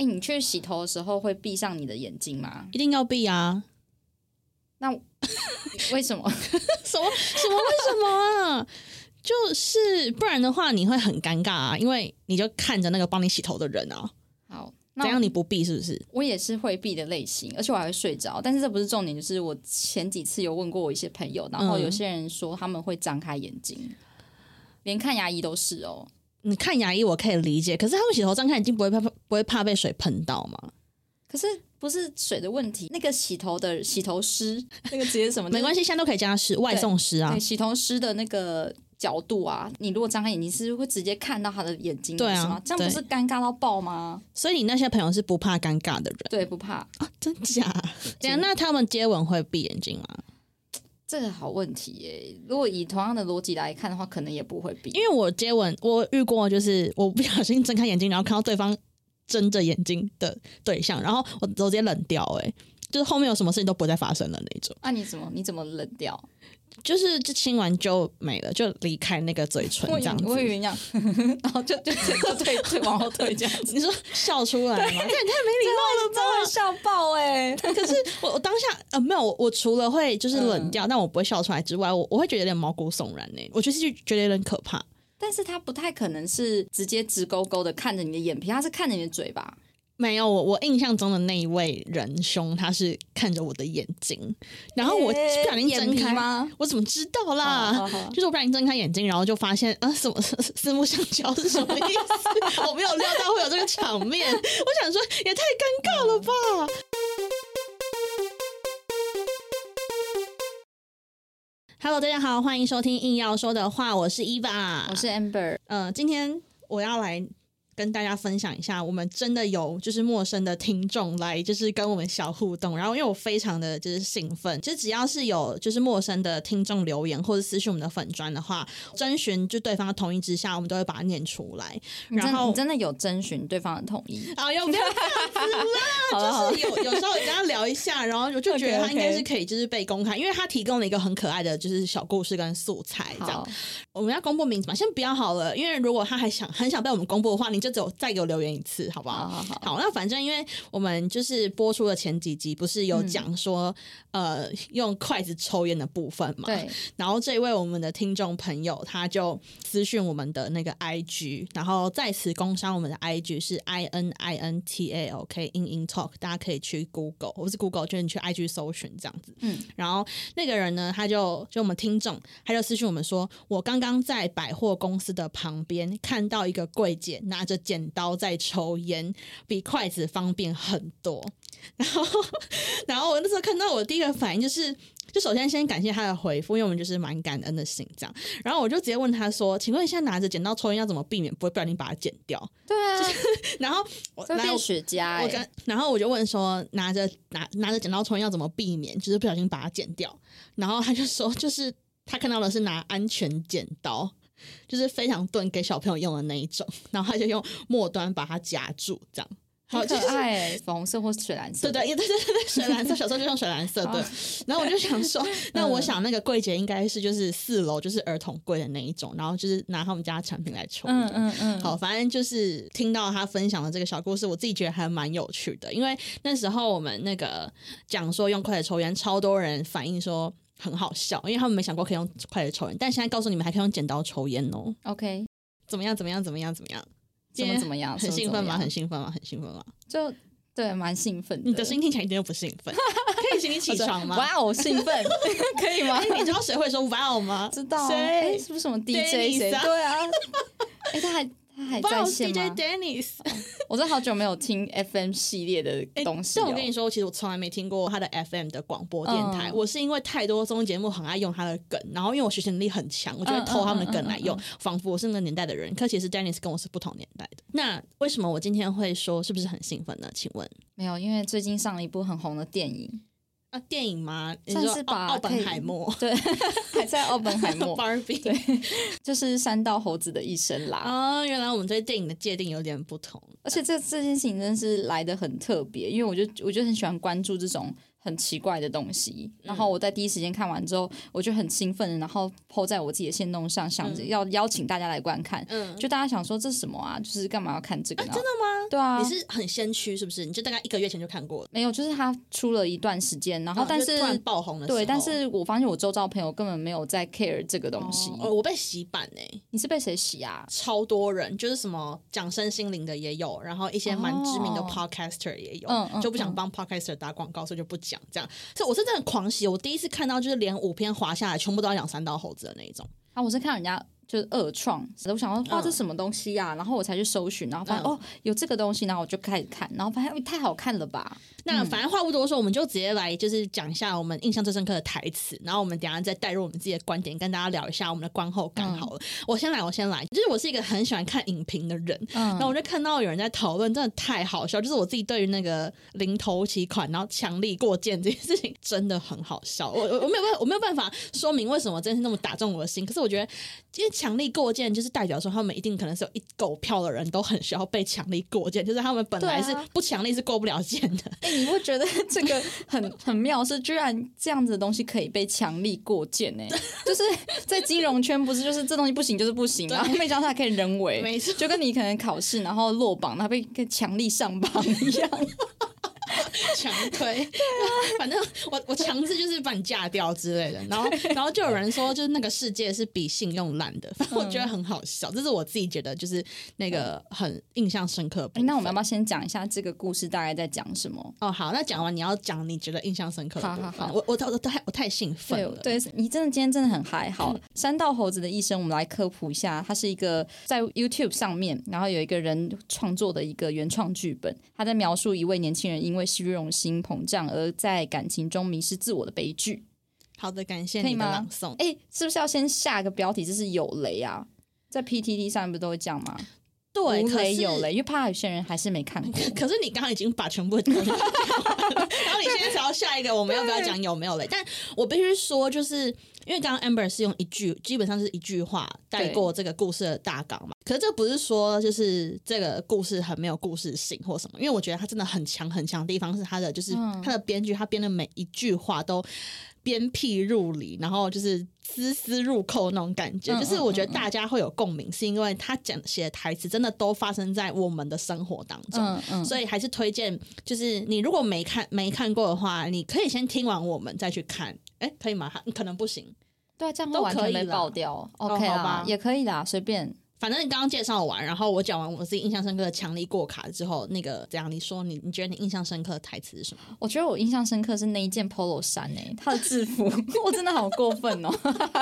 哎，你去洗头的时候会闭上你的眼睛吗？一定要闭啊！那为什么？什么什么？为什么啊？就是不然的话，你会很尴尬啊，因为你就看着那个帮你洗头的人啊。好，怎样你不闭是不是？我也是会闭的类型，而且我还会睡着。但是这不是重点，就是我前几次有问过我一些朋友，然后有些人说他们会张开眼睛，连看牙医都是哦。你看牙医我可以理解，可是他们洗头张开眼睛不会怕不会怕被水喷到吗？可是不是水的问题，那个洗头的洗头师，那个直接什么 没关系，现在都可以加湿外送师啊。对，洗头师的那个角度啊，你如果张开眼睛是会直接看到他的眼睛，对啊，这样不是尴尬到爆吗？所以你那些朋友是不怕尴尬的人，对，不怕啊，真假？那他们接吻会闭眼睛吗？这个好问题耶！如果以同样的逻辑来看的话，可能也不会比。因为我接吻，我遇过，就是我不小心睁开眼睛，然后看到对方睁着眼睛的对象，然后我直接冷掉，哎，就是后面有什么事情都不再发生了那种。那你怎么你怎么冷掉？就是就亲完就没了，就离开那个嘴唇这样子。我以为这样，然后就就就退退往后退这样子。你说笑出来吗？这也太没礼貌了吧！笑爆哎！可是我我当下呃没有，我除了会就是冷掉，但我不会笑出来之外，我我会觉得有点毛骨悚然呢。我就是觉得有点可怕。但是他不太可能是直接直勾勾的看着你的眼皮，他是看着你的嘴巴。没有我，我印象中的那一位仁兄，他是看着我的眼睛，然后我不小心睁开吗？我怎么知道啦？就是我不小心睁开眼睛，然后就发现啊，什么 四目相交是什么意思？我没有料到会有这个场面，我想说也太尴尬了吧。Hello，大家好，欢迎收听硬要说的话，我是 Eva，我是 Amber，嗯，今天我要来。跟大家分享一下，我们真的有就是陌生的听众来，就是跟我们小互动。然后因为我非常的就是兴奋，就只要是有就是陌生的听众留言或者私信我们的粉砖的话，征询就对方的同意之下，我们都会把它念出来。然后你真的有征询对方的同意？啊，有没有 就是有有时候跟他聊一下，然后我就觉得他应该是可以就是被公开，因为他提供了一个很可爱的就是小故事跟素材。这样我们要公布名字嘛？先不要好了，因为如果他还想很想被我们公布的话，你就。只有再给我留言一次，好不好？好，好，好。那反正因为我们就是播出的前几集，不是有讲说，呃，用筷子抽烟的部分嘛？对。然后这一位我们的听众朋友，他就私讯我们的那个 IG，然后在此工商我们的 IG 是 I N I N T A L K In In Talk，大家可以去 Google 或是 Google，就是你去 IG 搜寻这样子。嗯。然后那个人呢，他就就我们听众，他就私讯我们说，我刚刚在百货公司的旁边看到一个柜姐拿着。剪刀在抽烟，比筷子方便很多。然后，然后我那时候看到，我第一个反应就是，就首先先感谢他的回复，因为我们就是蛮感恩的心这样。然后我就直接问他说：“请问一下，拿着剪刀抽烟要怎么避免不会不小心把它剪掉？”对啊。然后我变雪茄，我跟然后我就问说：“拿着拿拿着剪刀抽烟要怎么避免，就是不小心把它剪掉？”然后他就说：“就是他看到的是拿安全剪刀。”就是非常钝，给小朋友用的那一种，然后他就用末端把它夹住，这样好可爱，粉红色或水蓝色，对对，对对对，水蓝色，小时候就用水蓝色，对。然后我就想说，那我想那个柜姐应该是就是四楼就是儿童柜的那一种，然后就是拿他们家产品来抽，嗯嗯嗯。好，反正就是听到他分享的这个小故事，我自己觉得还蛮有趣的，因为那时候我们那个讲说用筷子抽烟，超多人反映说。很好笑，因为他们没想过可以用筷子抽烟，但现在告诉你们还可以用剪刀抽烟哦。OK，怎么样？怎么样？怎么样？怎么样？怎么怎么样？很兴奋吗？很兴奋吗？很兴奋吗？就对，蛮兴奋。你的声音听起来一点都不兴奋，可以请你起床吗？哇哦，兴奋，可以吗？你知道谁会说哇哦吗？知道，谁？是不是什么 DJ？谁？对啊，哎，他还。他还在线吗？Dennis，我真的好久没有听 FM 系列的东西。但我跟你说，其实我从来没听过他的 FM 的广播电台。我是因为太多综艺节目很爱用他的梗，然后因为我学习能力很强，我就会偷他们的梗来用，仿佛我是那个年代的人。可其实 Dennis 跟我是不同年代的。那为什么我今天会说是不是很兴奋呢？请问，没有，因为最近上了一部很红的电影。啊，电影吗？算是把。奥本海默，对，还在奥本海默。Barbie，对，就是三道猴子的一生啦。啊，原来我们对电影的界定有点不同。而且这这件事情真是来的很特别，因为我就我就很喜欢关注这种很奇怪的东西，然后我在第一时间看完之后，我就很兴奋，然后 po 在我自己的线动上，想着要邀请大家来观看。嗯，就大家想说这是什么啊？就是干嘛要看这个？真的吗？对啊，你是很先驱是不是？你就大概一个月前就看过了？没有，就是他出了一段时间，然后但是突然爆红了，对，但是我发现我周遭朋友根本没有在 care 这个东西。哦，我被洗版哎，你是被谁洗啊？超多人，就是什么讲身心灵的也有，然后一些蛮知名的 podcaster 也有，就不想帮 podcaster 打广告，所以就不讲这样。所以我是真的狂喜，我第一次看到就是连五篇划下来，全部都要养三道猴子的那一种。啊，我是看人家。就是二创，我想说哇，这什么东西呀？然后我才去搜寻，然后发现哦，有这个东西，然后我就开始看，然后发现太好看了吧。那反正话不多说，我们就直接来就是讲一下我们印象最深刻的台词，然后我们等下再带入我们自己的观点，跟大家聊一下我们的观后感好了。我先来，我先来，就是我是一个很喜欢看影评的人，然后我就看到有人在讨论，真的太好笑。就是我自己对于那个零头期款，然后强力过件这件事情真的很好笑。我我我没有办，我没有办法说明为什么真是那么打中我的心。可是我觉得，因为强力过件就是代表说他们一定可能是有一狗票的人都很需要被强力过件，就是他们本来是不强力是过不了件的。哎，你不觉得？这个很 很妙，是居然这样子的东西可以被强力过件呢？就是在金融圈，不是就是这东西不行就是不行啊？没想到它可以人为，没错，就跟你可能考试然后落榜，它被强力上榜一样。强推，对啊，反正我我强制就是把你嫁掉之类的，然后然后就有人说，就是那个世界是比信用烂的，我觉得很好笑，这是我自己觉得就是那个很印象深刻。那我们要不要先讲一下这个故事大概在讲什么？哦，好，那讲完你要讲你觉得印象深刻。好好好，我我我太我太兴奋了。对，你真的今天真的很嗨。好，三道猴子的一生，我们来科普一下，它是一个在 YouTube 上面，然后有一个人创作的一个原创剧本，他在描述一位年轻人因为虚荣心膨胀而在感情中迷失自我的悲剧。好的，感谢你的朗诵。哎，是不是要先下个标题？这是有雷啊，在 PTT 上面不都会这样吗？对，无雷有雷，因为怕有些人还是没看过。可是你刚刚已经把全部讲了，然后你现在才要下一个，我们要不要讲有没有雷？但我必须说，就是因为刚刚 Amber 是用一句，基本上是一句话带过这个故事的大纲嘛。可是这不是说就是这个故事很没有故事性或什么，因为我觉得它真的很强很强的地方是它的，就是它的编剧，他编的每一句话都。鞭辟入里，然后就是丝丝入扣那种感觉，就是我觉得大家会有共鸣，是因为他讲写的台词真的都发生在我们的生活当中，所以还是推荐，就是你如果没看没看过的话，你可以先听完我们再去看，哎，可以吗？可能不行，对啊，这样都完全没爆掉，OK 吧？也可以啦，随便。反正你刚刚介绍完，然后我讲完我自己印象深刻的强力过卡之后，那个怎样你说你你觉得你印象深刻的台词是什么？我觉得我印象深刻是那一件 polo 衫诶，他的制服，我真的好过分哦！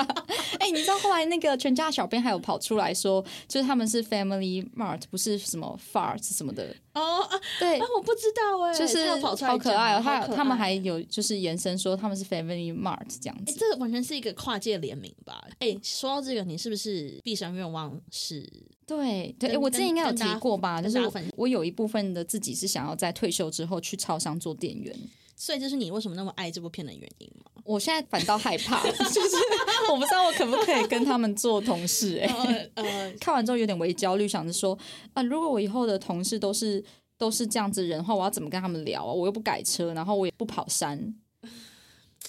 哎，你知道后来那个全家小编还有跑出来说，就是他们是 Family Mart，不是什么 Fart 什么的哦啊，对，我不知道哎，就是跑出来好可爱哦，他他们还有就是延伸说他们是 Family Mart 这样子，这完全是一个跨界联名吧？哎，说到这个，你是不是毕生愿望是？对对，我之前应该有提过吧，就是我有一部分的自己是想要在退休之后去超商做店员，所以这是你为什么那么爱这部片的原因吗？我现在反倒害怕，就是我不知道我可不可以跟他们做同事哎，呃，看完之后有点微焦虑，想着说啊，如果我以后的同事都是都是这样子人的话，我要怎么跟他们聊啊？我又不改车，然后我也不跑山，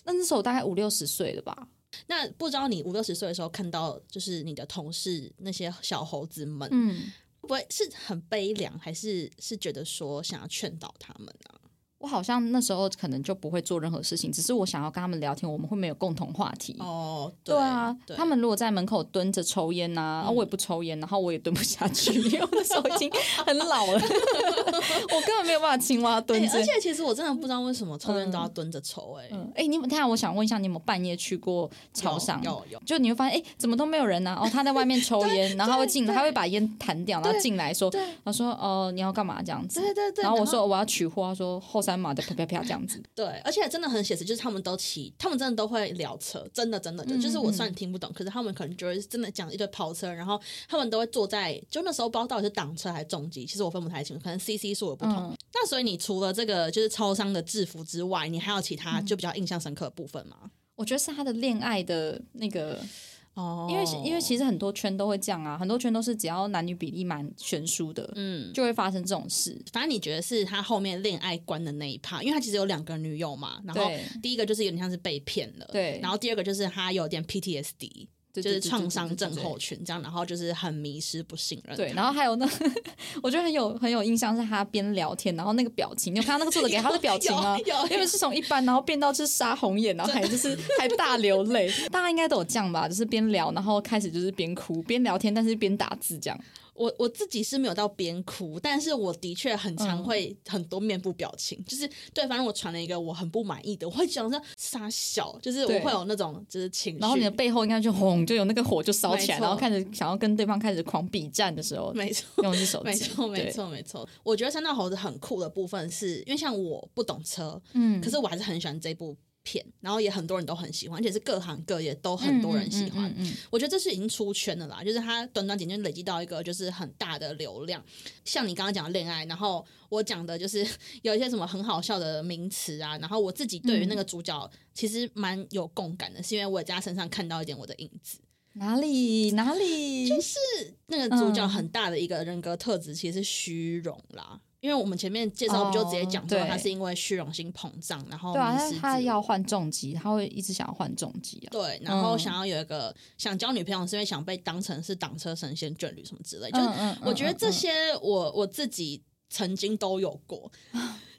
那那时候我大概五六十岁了吧。那不知道你五六十岁的时候看到，就是你的同事那些小猴子们，嗯，不会是很悲凉，还是是觉得说想要劝导他们呢？我好像那时候可能就不会做任何事情，只是我想要跟他们聊天，我们会没有共同话题。哦，对啊，他们如果在门口蹲着抽烟呐，我也不抽烟，然后我也蹲不下去，因为我那时候已经很老了，我根本没有办法青蛙蹲着。而且其实我真的不知道为什么抽烟都要蹲着抽，哎，哎，你们看，我想问一下，你有没有半夜去过超商？有有，就你会发现，哎，怎么都没有人呢？哦，他在外面抽烟，然后他会进，他会把烟弹掉，然后进来说，他说，哦，你要干嘛这样子？对对对。然后我说我要取货，他说后三码的啪啪啪。这样子，对，而且真的很写实，就是他们都骑，他们真的都会聊车，真的真的的，就是我虽然听不懂，可是他们可能就会真的讲一堆跑车，然后他们都会坐在，就那时候不知道到底是挡车还是重机，其实我分不太清楚，可能 CC 数有不同。那所以你除了这个就是超商的制服之外，你还有其他就比较印象深刻的部分吗？我觉得是他的恋爱的那个。哦，因为因为其实很多圈都会这样啊，很多圈都是只要男女比例蛮悬殊的，嗯，就会发生这种事。反正你觉得是他后面恋爱观的那一趴，因为他其实有两个女友嘛，然后第一个就是有点像是被骗了，对，然后第二个就是他有点 PTSD。就是创伤症候群这样，然后就是很迷失、不信任。对，然后还有那，我觉得很有很有印象，是他边聊天，然后那个表情，你有看到那个作者给他的表情吗？因为是从一般，然后变到就是杀红眼，然后还就是还大流泪。大家应该都有这样吧？就是边聊，然后开始就是边哭，边聊天，但是边打字这样。我我自己是没有到边哭，但是我的确很常会很多面部表情，就是对，反正我传了一个我很不满意的，我会讲说傻笑，就是我会有那种就是情绪，然后你的背后应该就轰，就有那个火就烧起来，然后开始想要跟对方开始狂比战的时候，没错，用是手机，没错，没错，没错。我觉得三道猴子很酷的部分是因为像我不懂车，嗯，可是我还是很喜欢这部。片，然后也很多人都很喜欢，而且是各行各业都很多人喜欢。我觉得这是已经出圈的啦，就是它短短几年累积到一个就是很大的流量。像你刚刚讲的恋爱，然后我讲的就是 有一些什么很好笑的名词啊，然后我自己对于那个主角其实蛮有共感的，是因为我在他身上看到一点我的影子。哪里哪里？就是那个主角很大的一个人格特质，其实是虚荣啦。因为我们前面介绍不就直接讲说他是因为虚荣心膨胀，然后对啊，他要换重疾，他会一直想要换重疾啊。对，然后想要有一个想交女朋友，是因为想被当成是挡车神仙眷侣什么之类。就是我觉得这些我我自己曾经都有过。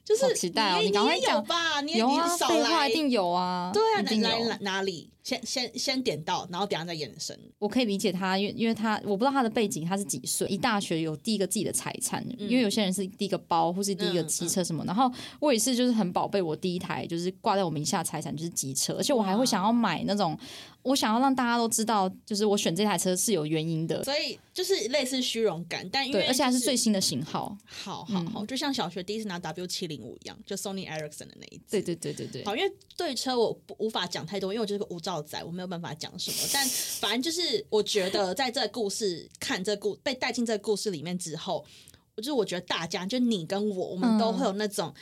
就是期待哦，你赶快讲吧，你有啊，废话一定有啊，对啊，来来哪里？先先先点到，然后等下再延伸。我可以理解他，因为因为他我不知道他的背景，他是几岁？一大学有第一个自己的财产，因为有些人是第一个包或是第一个机车什么。然后我也是，就是很宝贝我第一台，就是挂在我名下财产就是机车，而且我还会想要买那种。我想要让大家都知道，就是我选这台车是有原因的，所以就是类似虚荣感，但因为而且还是最新的型号，好好好，就像小学第一次拿 W 七零五一样，就 Sony Ericsson 的那一次。对对对对对。好，因为对车我无法讲太多，因为我就是个无照仔，我没有办法讲什么。但反正就是我觉得在这故事看这故被带进这个故事里面之后，我就是我觉得大家就你跟我，我们都会有那种。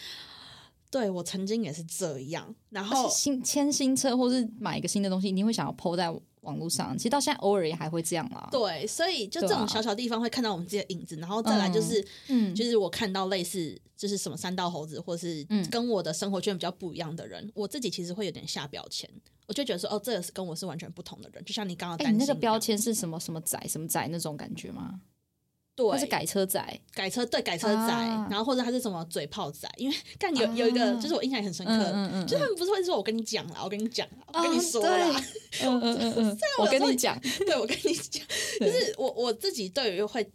对我曾经也是这样，然后新签新车或是买一个新的东西，你会想要 PO 在网络上。其实到现在偶尔也还会这样啦。对，所以就这种小小地方会看到我们自己的影子，然后再来就是，嗯，就是我看到类似就是什么三道猴子，或是跟我的生活圈比较不一样的人，我自己其实会有点下标签，我就觉得说，哦，这个是跟我是完全不同的人。就像你刚刚，哎，那个标签是什么什么仔什么仔那种感觉吗？他是改车仔，改车对改车仔，然后或者他是什么嘴炮仔，因为 看有有一个就是我印象很深刻，就他们不是会说我跟你讲了，我跟你讲，我跟你说啦，嗯嗯嗯嗯，我跟你讲，对 我跟你讲，就是我我自己对于会。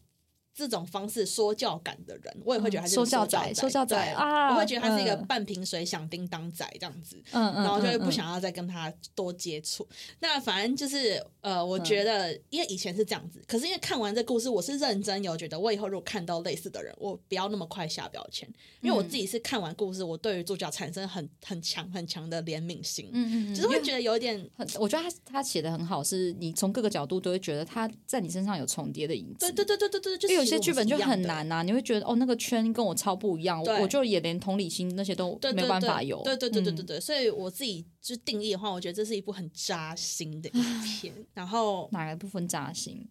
这种方式说教感的人，我也会觉得他是说教仔，说教仔啊，我会觉得他是一个半瓶水响叮当仔这样子，嗯嗯，然后就会不想要再跟他多接触。那反正就是呃，我觉得因为以前是这样子，可是因为看完这故事，我是认真有觉得，我以后如果看到类似的人，我不要那么快下标签，因为我自己是看完故事，我对于主角产生很很强很强的怜悯心，嗯嗯，就是会觉得有点，我觉得他他写的很好，是你从各个角度都会觉得他在你身上有重叠的影子，对对对对对对，就是。有些剧本就很难呐，你会觉得哦，那个圈跟我超不一样，我就也连同理心那些都没办法有。对对对对对对，所以我自己就定义的话，我觉得这是一部很扎心的影片。然后哪个部分扎心？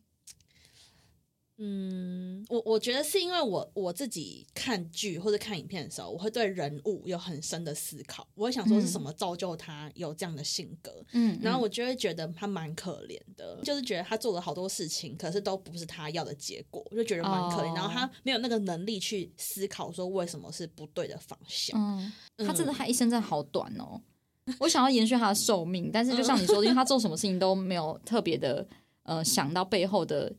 嗯，我我觉得是因为我我自己看剧或者看影片的时候，我会对人物有很深的思考。我会想说是什么造就他有这样的性格，嗯，然后我就会觉得他蛮可怜的，就是觉得他做了好多事情，可是都不是他要的结果，我就觉得蛮可怜。然后他没有那个能力去思考说为什么是不对的方向。嗯，他真的他一生真的好短哦。我想要延续他的寿命，但是就像你说的，因为他做什么事情都没有特别的呃想到背后的。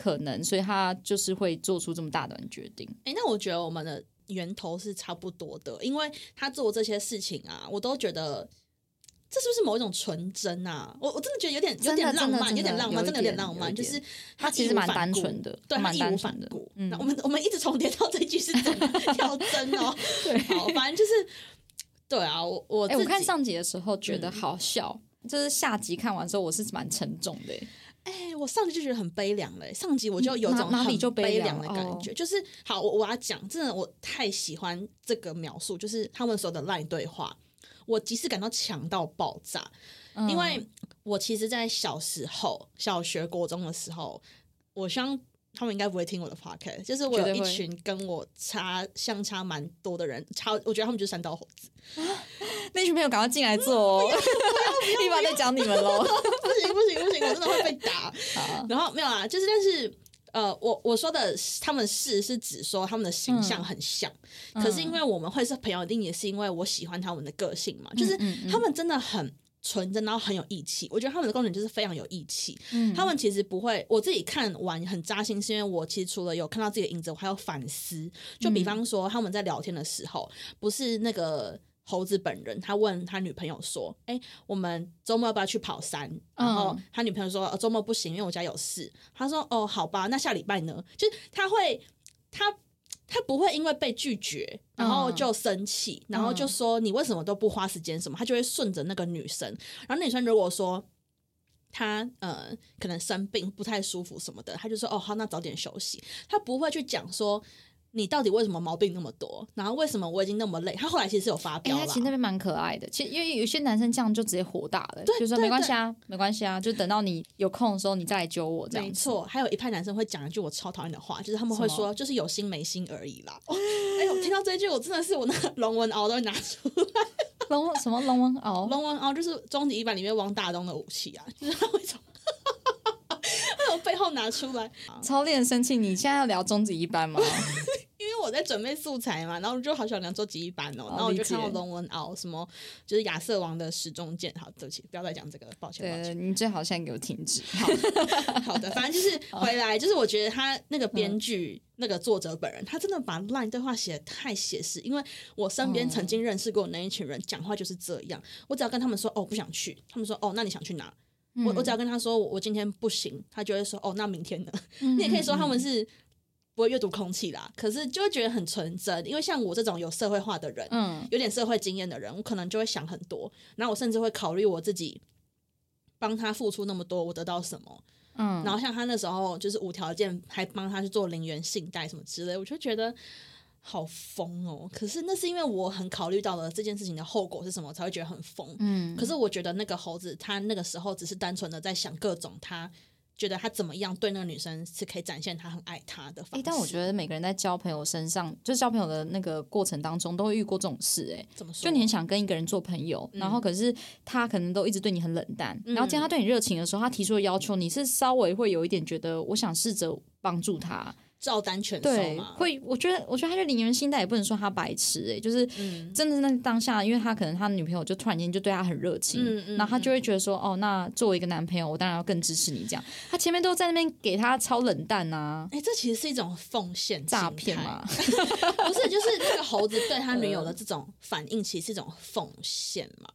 可能，所以他就是会做出这么大胆决定。哎，那我觉得我们的源头是差不多的，因为他做这些事情啊，我都觉得这是不是某一种纯真啊？我我真的觉得有点有点浪漫，有点浪漫，真的有点浪漫。就是他其实蛮单纯的，对，蛮单纯的。嗯我们我们一直重叠到这句是怎么 跳真哦？对，好，反正就是对啊。我我我看上集的时候觉得好笑，就是下集看完之后我是蛮沉重的。哎，我上集就觉得很悲凉了，上集我就有种很悲凉的感觉。就是好，我我要讲，真的我太喜欢这个描述，就是他们说的烂对话。我即使感到强到爆炸，因为我其实，在小时候，小学、国中的时候，我希望他们应该不会听我的 podcast，就是我有一群跟我差相差蛮多的人，差，我觉得他们就是三道猴子。那群朋友赶快进来坐哦，一般在讲你们喽。不行不行不行，我真的会被打。然后没有啊，就是但是。呃，我我说的他们是是指说他们的形象很像，可是因为我们会是朋友，一定也是因为我喜欢他们的个性嘛，就是他们真的很纯真，然后很有义气。我觉得他们的功能就是非常有义气。他们其实不会，我自己看完很扎心，是因为我其实除了有看到自己的影子，我还有反思。就比方说他们在聊天的时候，不是那个。猴子本人，他问他女朋友说：“哎，我们周末要不要去跑山？”然后他女朋友说：“周末不行，因为我家有事。”他说：“哦，好吧，那下礼拜呢？”就是他会，他他不会因为被拒绝，然后就生气，然后就说：“你为什么都不花时间？什么？”他就会顺着那个女生。然后女生如果说他呃可能生病不太舒服什么的，他就说：“哦，好，那早点休息。”他不会去讲说。你到底为什么毛病那么多？然后为什么我已经那么累？他后来其实有发飙了。其实那边蛮可爱的，其实因为有些男生这样就直接火大了，就说没关系啊，没关系啊，就等到你有空的时候你再来揪我这样。没错，还有一派男生会讲一句我超讨厌的话，就是他们会说就是有心没心而已啦。哎呦，听到这一句我真的是我那个龙纹鳌都会拿出来。龙什么龙纹鳌？龙纹鳌就是终极一版里面汪大东的武器啊，就是他会从。从背后拿出来，超令人生气！你现在要聊终极一班吗？因为我在准备素材嘛，然后就好想聊终极一班哦，然后我就看到龙文敖什么，就是亚瑟王的时钟剑。好，对不起，不要再讲这个，抱歉，抱歉。你最好现在给我停止。好 好的，反正就是回来，就是我觉得他那个编剧、那个作者本人，他真的把 line 对话写的太写实。因为我身边曾经认识过那一群人，讲话就是这样。我只要跟他们说哦不想去，他们说哦那你想去哪？我我只要跟他说我今天不行，他就会说哦，那明天呢？你也可以说他们是不会阅读空气啦，可是就会觉得很纯真。因为像我这种有社会化的人，嗯，有点社会经验的人，我可能就会想很多，然后我甚至会考虑我自己帮他付出那么多，我得到什么？嗯，然后像他那时候就是无条件还帮他去做零元信贷什么之类，我就觉得。好疯哦！可是那是因为我很考虑到了这件事情的后果是什么，才会觉得很疯。嗯，可是我觉得那个猴子他那个时候只是单纯的在想各种他觉得他怎么样对那个女生是可以展现他很爱她的方式。但我觉得每个人在交朋友身上，就是交朋友的那个过程当中，都会遇过这种事。哎，怎么说？就你很想跟一个人做朋友，然后可是他可能都一直对你很冷淡，然后见他对你热情的时候，他提出的要求，你是稍微会有一点觉得，我想试着帮助他。照单全收嘛？会，我觉得，我觉得他就零元心态，也不能说他白痴哎，就是真的那当下，因为他可能他女朋友就突然间就对他很热情，然后他就会觉得说，哦，那作为一个男朋友，我当然要更支持你这样。他前面都在那边给他超冷淡呐，哎，这其实是一种奉献诈骗嘛？不是，就是那个猴子对他女友的 这种反应，其实是一种奉献嘛。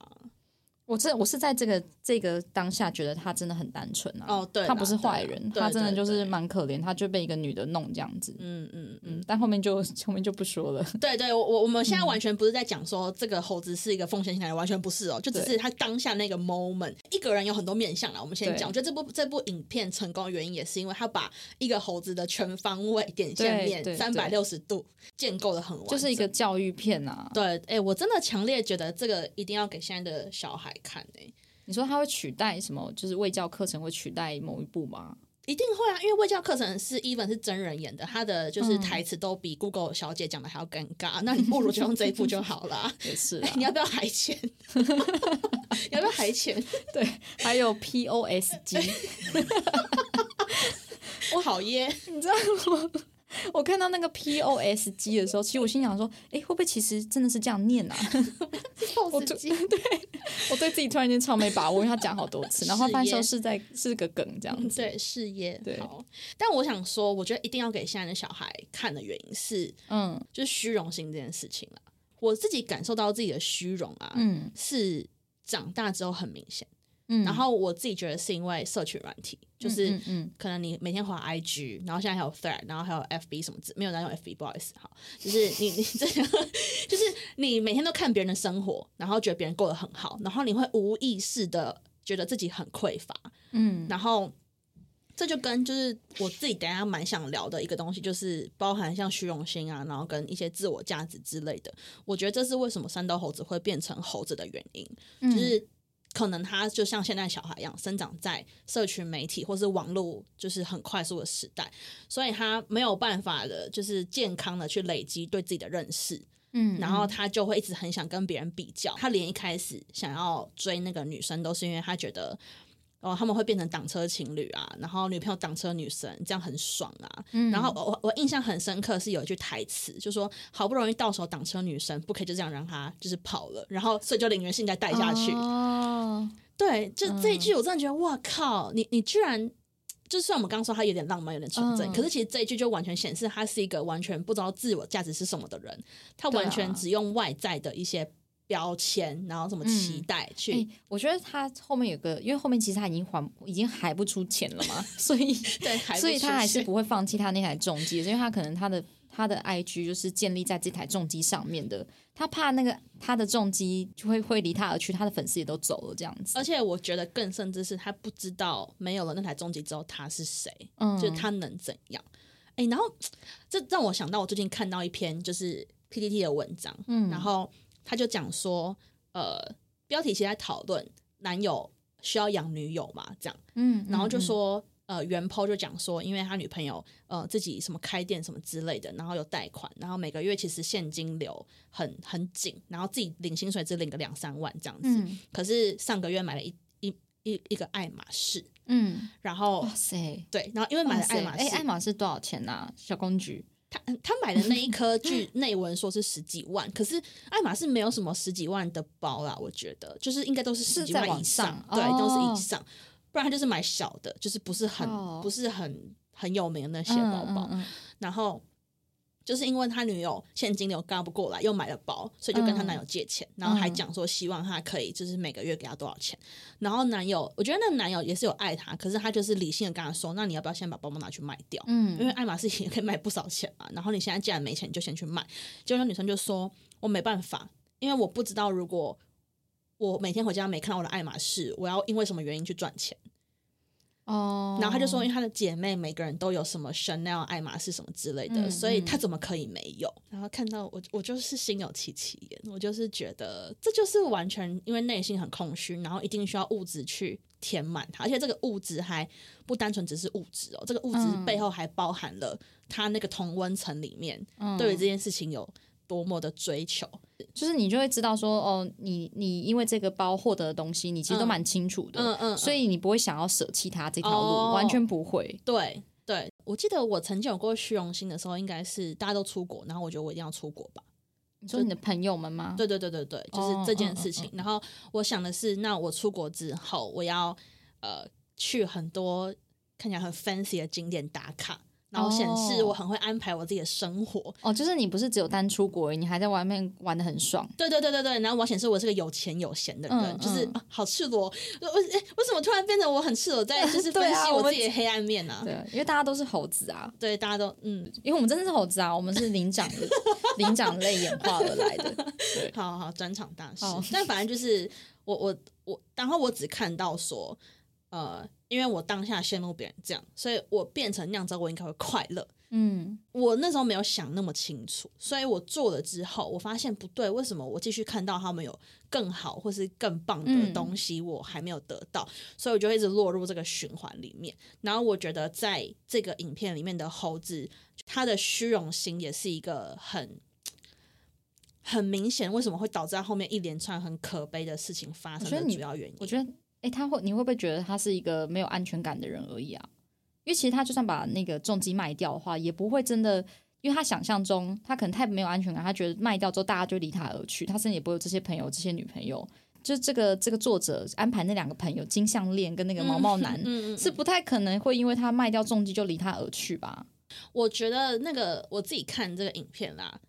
我这我是在这个这个当下觉得他真的很单纯啊，哦，对，他不是坏人，他真的就是蛮可怜，他就被一个女的弄这样子，嗯嗯嗯，但后面就后面就不说了。对对，我我我们现在完全不是在讲说这个猴子是一个奉献型的，完全不是哦，就只是他当下那个 moment，一个人有很多面相啦。我们先讲，我觉得这部这部影片成功的原因也是因为他把一个猴子的全方位点线面三百六十度建构的很完，就是一个教育片啊。对，哎，我真的强烈觉得这个一定要给现在的小孩。看诶，你说他会取代什么？就是卫教课程会取代某一部吗？一定会啊，因为卫教课程是 even 是真人演的，他的就是台词都比 Google 小姐讲的还要尴尬。那你不如就用这一部就好了。也是，你要不要海钱？要不要海钱？对，还有 POS 机，我好耶，你知道吗？我看到那个 POS 机的时候，其实我心想说，哎，会不会其实真的是这样念啊？POS 机，对，我对自己突然间超没把握，因为他讲好多次，然后发现是在是个梗这样子。对，事业对。但我想说，我觉得一定要给现在的小孩看的原因是，嗯，就是虚荣心这件事情了。我自己感受到自己的虚荣啊，嗯，是长大之后很明显。嗯，然后我自己觉得是因为社群软体，就是可能你每天滑 IG，然后现在还有 Thread，然后还有 FB 什么字，没有人用 FB，不好意思哈，就是你你这个，就是你每天都看别人的生活，然后觉得别人过得很好，然后你会无意识的觉得自己很匮乏，嗯，然后这就跟就是我自己等下蛮想聊的一个东西，就是包含像虚荣心啊，然后跟一些自我价值之类的。我觉得这是为什么三刀猴子会变成猴子的原因，就是可能他就像现在小孩一样，生长在社群媒体或是网络就是很快速的时代，所以他没有办法的，就是健康的去累积对自己的认识。嗯，然后他就会一直很想跟别人比较。他连一开始想要追那个女生，都是因为他觉得。哦，他们会变成挡车情侣啊，然后女朋友挡车女神，这样很爽啊。然后我我印象很深刻是有一句台词，就说好不容易到手挡车女神，不可以就这样让她就是跑了，然后所以就领元信再带下去。哦，对，就这一句我真的觉得哇靠，你你居然就算我们刚刚说他有点浪漫，有点纯真，可是其实这一句就完全显示他是一个完全不知道自我价值是什么的人，他完全只用外在的一些。标签，然后什么期待去？我觉得他后面有个，因为后面其实他已经还，已经还不出钱了嘛，所以 对，所以他还是不会放弃他那台重机，因为他可能他的他的 IG 就是建立在这台重机上面的，他怕那个他的重机就会会离他而去，他的粉丝也都走了这样子。而且我觉得更甚至是他不知道没有了那台重机之后他是谁，嗯，就是他能怎样？哎，然后 这让我想到我最近看到一篇就是 PPT 的文章，嗯，然后。他就讲说，呃，标题其实在讨论男友需要养女友嘛，这样，嗯，然后就说，呃，原 po 就讲说，因为他女朋友，呃，自己什么开店什么之类的，然后有贷款，然后每个月其实现金流很很紧，然后自己领薪水只领个两三万这样子，可是上个月买了一一一一个爱马仕，嗯，然后哇塞，对，然后因为买了爱马仕，哎，爱马仕多少钱呢？小公举。他买的那一颗，据 内文说是十几万，可是爱马仕没有什么十几万的包啦，我觉得就是应该都是十几万以上，对，都是以上，不然他就是买小的，就是不是很不是很很有名的那些包包，然后。就是因为他女友现金流刚不过来，又买了包，所以就跟她男友借钱，然后还讲说希望他可以就是每个月给她多少钱。然后男友，我觉得那个男友也是有爱她，可是他就是理性的跟她说：“那你要不要先把包包拿去卖掉？嗯，因为爱马仕也可以卖不少钱嘛。然后你现在既然没钱，你就先去卖。”结果那女生就说：“我没办法，因为我不知道如果我每天回家没看到我的爱马仕，我要因为什么原因去赚钱。”哦，然后他就说，因为他的姐妹每个人都有什么 Chanel、爱马仕什么之类的，所以他怎么可以没有？然后看到我，我就是心有戚戚焉，我就是觉得这就是完全因为内心很空虚，然后一定需要物质去填满它，而且这个物质还不单纯只是物质哦，这个物质背后还包含了他那个同温层里面对于这件事情有。多么的追求，就是你就会知道说，哦，你你因为这个包获得的东西，你其实都蛮清楚的，嗯嗯，所以你不会想要舍弃它这条路，完全不会。对对，我记得我曾经有过虚荣心的时候，应该是大家都出国，然后我觉得我一定要出国吧。你说你的朋友们吗？对对对对对，就是这件事情。然后我想的是，那我出国之后，我要呃去很多看起来很 fancy 的景点打卡。然后显示我很会安排我自己的生活哦，就是你不是只有单出国，你还在外面玩的很爽。对对对对对，然后我显示我是个有钱有闲的人，就是好赤裸。为为什么突然变成我很赤裸，在就是 分析我自己的黑暗面呢？对，因为大家都是猴子啊。对，大家都嗯，因为我们真的是猴子啊，我们是灵长灵长类演化而来的。对，好好专场大师。但反正就是我我我，然后我只看到说呃。因为我当下羡慕别人这样，所以我变成那样子，我应该会快乐。嗯，我那时候没有想那么清楚，所以我做了之后，我发现不对，为什么我继续看到他们有更好或是更棒的东西，我还没有得到，所以我就一直落入这个循环里面。然后我觉得在这个影片里面的猴子，他的虚荣心也是一个很很明显，为什么会导致后面一连串很可悲的事情发生的主要原因。我觉得。哎，他会，你会不会觉得他是一个没有安全感的人而已啊？因为其实他就算把那个重机卖掉的话，也不会真的，因为他想象中他可能太没有安全感，他觉得卖掉之后大家就离他而去，他甚至也不会有这些朋友、这些女朋友。就这个这个作者安排那两个朋友金项链跟那个毛毛男，是不太可能会因为他卖掉重机就离他而去吧？我觉得那个我自己看这个影片啦。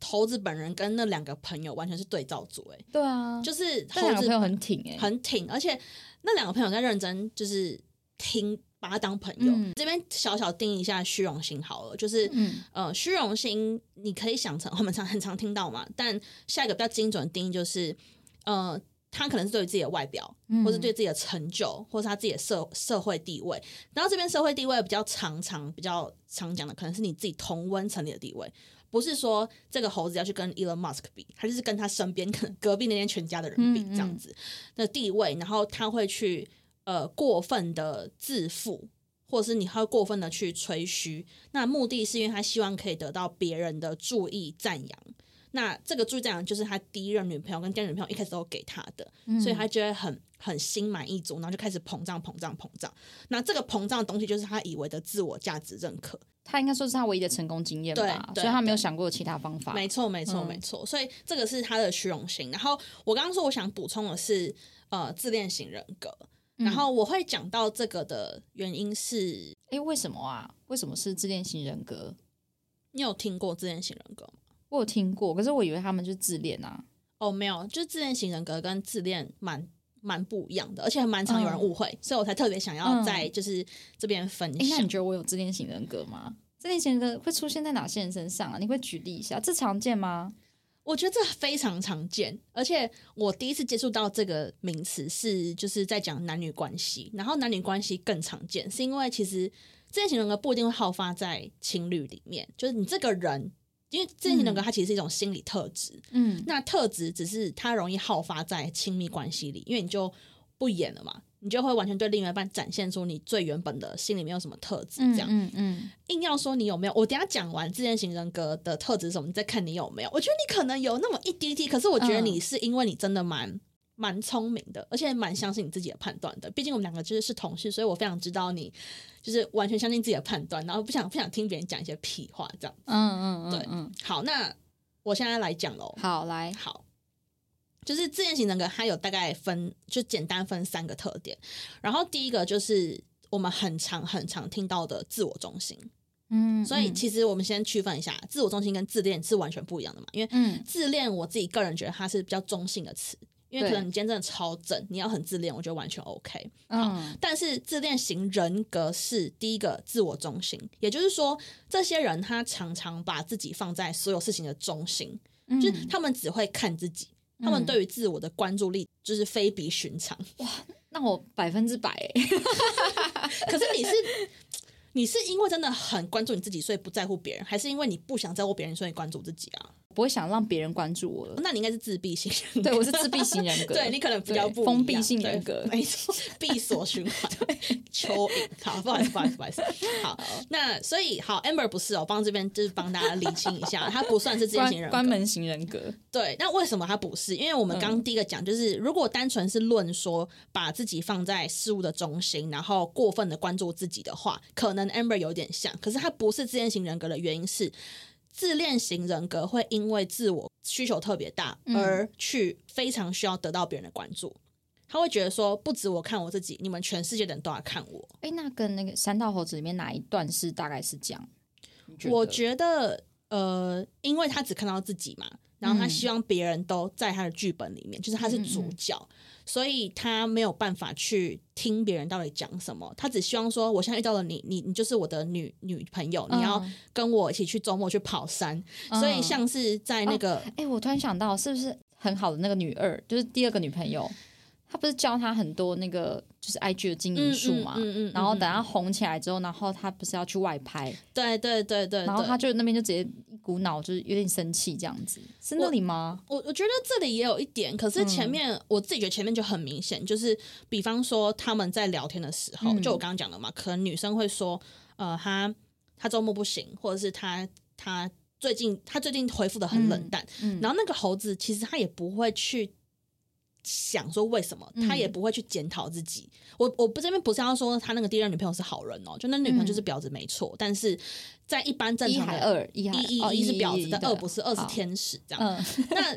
猴子本人跟那两个朋友完全是对照组，哎，对啊，就是那两个朋友很挺，哎，很挺，而且那两个朋友在认真，就是听，把他当朋友。这边小小定义一下虚荣心好了，就是，呃，虚荣心你可以想成我们常很常听到嘛，但下一个比较精准的定义就是，呃。他可能是对于自己的外表，或是对自己的成就，或是他自己的社社会地位。然后这边社会地位比较常常比较常讲的，可能是你自己同温层里的地位，不是说这个猴子要去跟 Elon Musk 比，他就是跟他身边可能隔壁那间全家的人比这样子的地位。然后他会去呃过分的自负，或者是你会过分的去吹嘘。那目的是因为他希望可以得到别人的注意赞扬。那这个注意赞扬就是他第一任女朋友跟第二任女朋友一开始都给他的，所以他就会很很心满意足，然后就开始膨胀膨胀膨胀。那这个膨胀的东西就是他以为的自我价值认可，他应该说是他唯一的成功经验吧，所以他没有想过其他方法。没错，没错，没错。所以这个是他的虚荣心。然后我刚刚说我想补充的是，呃，自恋型人格。然后我会讲到这个的原因是，哎，为什么啊？为什么是自恋型人格？你有听过自恋型人格吗？我有听过，可是我以为他们就是自恋啊。哦，没有，就是自恋型人格跟自恋蛮蛮不一样的，而且蛮常有人误会，所以我才特别想要在就是这边分享。那你觉得我有自恋型人格吗？自恋型人格会出现在哪些人身上啊？你会举例一下？这常见吗？我觉得这非常常见，而且我第一次接触到这个名词是就是在讲男女关系，然后男女关系更常见，是因为其实自恋型人格不一定会好发在情侣里面，就是你这个人。因为自恋型人格它其实是一种心理特质，嗯，那特质只是它容易好发在亲密关系里，因为你就不演了嘛，你就会完全对另外一半展现出你最原本的心里面有什么特质，这样，嗯嗯，硬要说你有没有，我等下讲完自恋型人格的特质什么，你再看你有没有，我觉得你可能有那么一滴滴，可是我觉得你是因为你真的蛮。蛮聪明的，而且蛮相信你自己的判断的。毕竟我们两个就是是同事，所以我非常知道你就是完全相信自己的判断，然后不想不想听别人讲一些屁话这样。嗯嗯嗯，对，嗯。好，那我现在来讲喽。好，来，好，就是自恋型人格，它有大概分，就简单分三个特点。然后第一个就是我们很常很常听到的自我中心。嗯，所以其实我们先区分一下，自我中心跟自恋是完全不一样的嘛。因为自恋，我自己个人觉得它是比较中性的词。因为可能你今天真的超正，你要很自恋，我觉得完全 OK。嗯，但是自恋型人格是第一个自我中心，也就是说，这些人他常常把自己放在所有事情的中心，就是他们只会看自己，他们对于自我的关注力就是非比寻常。哇，那我百分之百。可是你是你是因为真的很关注你自己，所以不在乎别人，还是因为你不想在乎别人，所以关注自己啊？不会想让别人关注我了，那你应该是自闭型人格。对，我是自闭型人格。对你可能比较封闭性人格，没错，闭锁循环。蚯蚓，好，不好意思，不好意思，不好意思。好，那所以好，amber 不是哦，帮这边就是帮大家理清一下，他不算是自闭型人格，关门型人格。对，那为什么他不是？因为我们刚第一个讲，就是如果单纯是论说把自己放在事物的中心，然后过分的关注自己的话，可能 amber 有点像，可是他不是自恋型人格的原因是。自恋型人格会因为自我需求特别大而去非常需要得到别人的关注，他会觉得说不止我看我自己，你们全世界的人都要看我。哎，那跟那个三道猴子里面哪一段是大概是这样？我觉得呃，因为他只看到自己嘛，然后他希望别人都在他的剧本里面，就是他是主角。所以他没有办法去听别人到底讲什么，他只希望说，我现在遇到了你，你你就是我的女女朋友，你要跟我一起去周末去跑山。所以像是在那个，哎，我突然想到，是不是很好的那个女二，就是第二个女朋友？她不是教他很多那个就是 IG 的经营术嘛，然后等他红起来之后，然后他不是要去外拍？对对对对，然后他就那边就直接一股脑就是有点生气这样子，是那里吗？我我觉得这里也有一点，可是前面我自己觉得前面就很明显，就是比方说他们在聊天的时候，就我刚刚讲的嘛，可能女生会说，呃，他他周末不行，或者是他他最近他最近回复的很冷淡，然后那个猴子其实他也不会去。想说为什么他也不会去检讨自己？我我不这边不是要说他那个第二女朋友是好人哦，就那女朋友就是婊子没错，但是在一般正常的二一一一是婊子，但二不是二是天使这样。那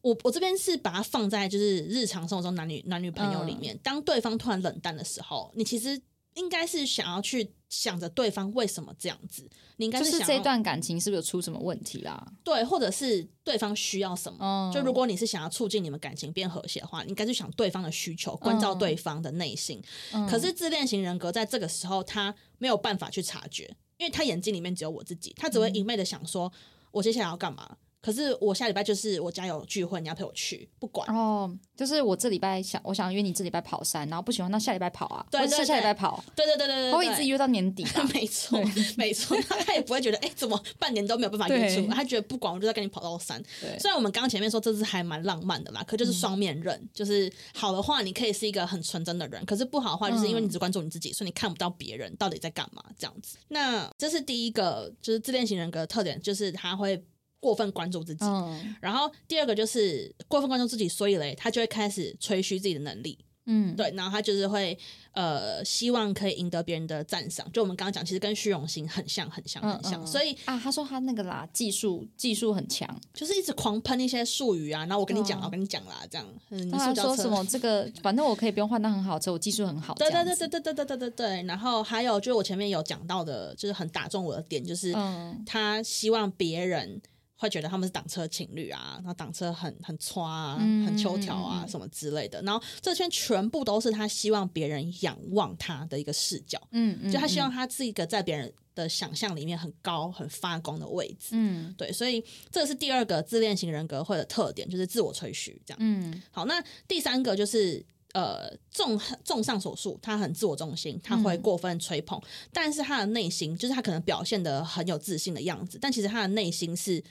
我我这边是把它放在就是日常生活中男女男女朋友里面，当对方突然冷淡的时候，你其实。应该是想要去想着对方为什么这样子，你应该是这段感情是不是有出什么问题啦？对，或者是对方需要什么？就如果你是想要促进你们感情变和谐的话，你应该是想对方的需求，关照对方的内心。可是自恋型人格在这个时候他没有办法去察觉，因为他眼睛里面只有我自己，他只会一昧的想说，我接下来要干嘛？可是我下礼拜就是我家有聚会，你要陪我去，不管。哦，就是我这礼拜想，我想约你这礼拜跑山，然后不喜欢，那下礼拜跑啊，对下下礼拜跑，对对对对对，他会一直约到年底吧。没错，没错，他也不会觉得，哎、怎么半年都没有办法约出？他觉得不管，我就在跟你跑到山。对。虽然我们刚刚前面说这次还蛮浪漫的啦，可就是双面刃，就是好的话，你可以是一个很纯真的人，可是不好的话，就是因为你只关注你自己，所以你看不到别人到底在干嘛这样子。那这是第一个，就是自恋型人格的特点，就是他会过分关注自己。嗯然后第二个就是过分关注自己，所以嘞，他就会开始吹嘘自己的能力。嗯，对，然后他就是会呃，希望可以赢得别人的赞赏。就我们刚刚讲，其实跟虚荣心很像，很像，嗯很像。嗯所以啊，他说他那个啦，技术技术很强，就是一直狂喷一些术语啊，然后我跟你讲，啊我跟你讲啦，这样。他说什么这个，反正我可以不用换到很好车，我技术很好，对对对对对对对对对对。然后还有就是我前面有讲到的，就是很打中我的点，就是嗯他希望别人。会觉得他们是挡车情侣啊，然后挡车很很刷啊，嗯很秋条啊什么之类的。然后这圈全部都是他希望别人仰望他的一个视角。嗯嗯，就他希望嗯他是一个在别人的想象里面很高、很发光的位置。嗯对，所以这个是第二个自恋型人格会的特点，就是自我吹嘘这样。嗯好，那第三个就是呃，综综上所述，他很自我中心，他会嗯过分吹捧，但是他的内心就是他可能表现的很有自信的样子，但其实他的内心是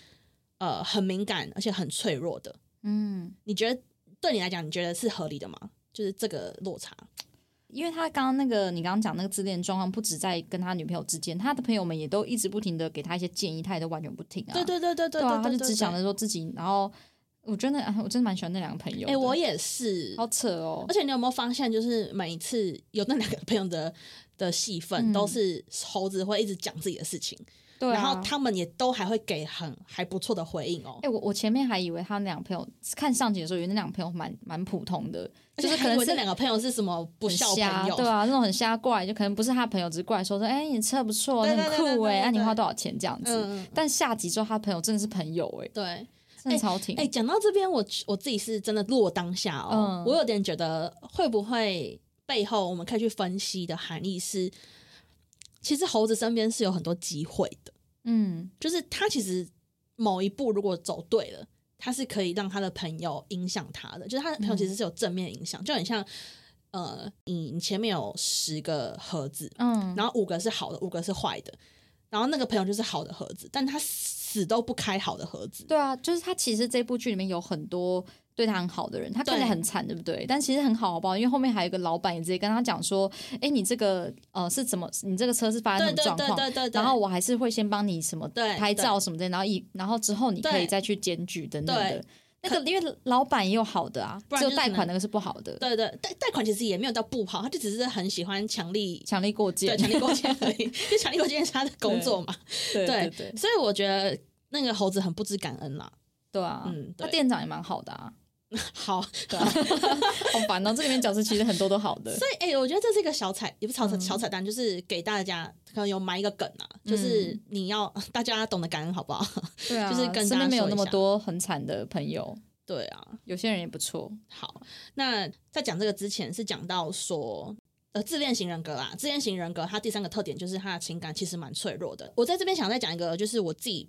呃很敏感而且很脆弱的。嗯，你觉得对你来讲，你觉得是合理的吗？就是这个落差。因为他刚刚那个你刚刚讲那个自恋状况，不止在跟他女朋友之间，他的朋友们也都一直不停的给他一些建议，他也都完全不听啊。对对对对对对啊，他就只想着说自己，然后我真的啊我真的蛮喜欢那两个朋友的。哎、我也是，好扯哦而。且你有没有发现，就是每一次有那两个朋友的的戏份，嗯都是猴子会一直讲自己的事情，对啊，然后他们也都还会给很还不错的回应哦。哎、我我前面还以为他那两个朋友看上集的时候，以为那两个朋友蛮蛮普通的，就是可能这两个朋友是什么不很孝瞎，朋友，对啊，那种很瞎怪，就可能不是他朋友，只是过来说说，哎、你车不错，对你很酷哎，那、你花多少钱这样子？嗯，但下集之后，他朋友真的是朋友哎、对。真的超挺。哎，讲到这边，我我自己是真的落当下哦，嗯我有点觉得会不会背后我们可以去分析的含义是，其实猴子身边是有很多机会的。嗯。就是他其实某一步如果走对了，他是可以让他的朋友影响他的，就是他的朋友其实是有正面影响，就很像呃，你你前面有十个盒子，嗯，然后五个是好的，五个是坏的，然后那个朋友就是好的盒子，但他死都不开好的盒子，对啊，就是他其实这部剧里面有很多对他很好的人，他看起来很惨，对不对？但其实很好，好不好？因为后面还有一个老板也直接跟他讲说，哎，你这个呃是怎么，你这个车是发生什么状况？对对对，然后我还是会先帮你什么对拍照什么的，然后一然后之后你可以再去检举等等的对。那个因为老板也有好的啊，就贷款那个是不好的，对对贷贷款其实也没有到不好，他就只是很喜欢强力。强力过对界，强力过肩而已，就强力过肩是他的 工作嘛。对 对对对所以我觉得那个猴子很不知感恩啦。对啊，嗯对他店长也蛮好的啊，好，对啊，好烦哦，这里面角色其实很多都好的，所以，哎、我觉得这是一个小彩，也不是小彩、嗯。小彩蛋，就是给大家可能有埋一个梗啊，就是你要 大家懂得感恩，好不好？对啊，就是跟身边没有那么多很惨的朋友，对啊，有些人也不错，好，那在讲这个之前是讲到说。呃，自恋型人格啦，自恋型人格它第三个特点就是他的情感其实蛮脆弱的。我在这边想再讲一个，就是我自己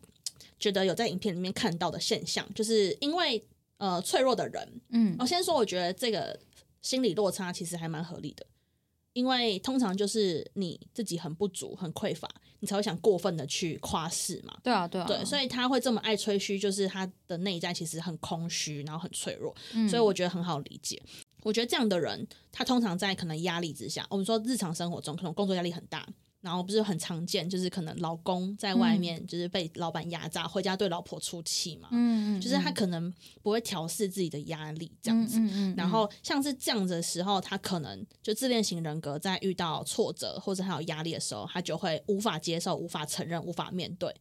觉得有在影片里面看到的现象，就是因为呃脆弱的人，嗯我先说，我觉得这个心理落差其实还蛮合理的，因为通常就是你自己很不足、很匮乏，你才会想过分的去夸饰嘛。对啊对啊，对，所以他会这么爱吹嘘，就是他的内在其实很空虚，然后很脆弱，以所以我觉得很好理解。我觉得这样的人，他通常在可能压力之下，我们说日常生活中可能工作压力很大，然后不是很常见，就是可能老公在外面就是被老板压榨，回家对老婆出气嘛，嗯嗯，就是他可能不会调试自己的压力这样子。嗯嗯，然后像是这样子的时候，他可能就自恋型人格在遇到挫折或者还有压力的时候，他就会无法接受、无法承认、无法面对，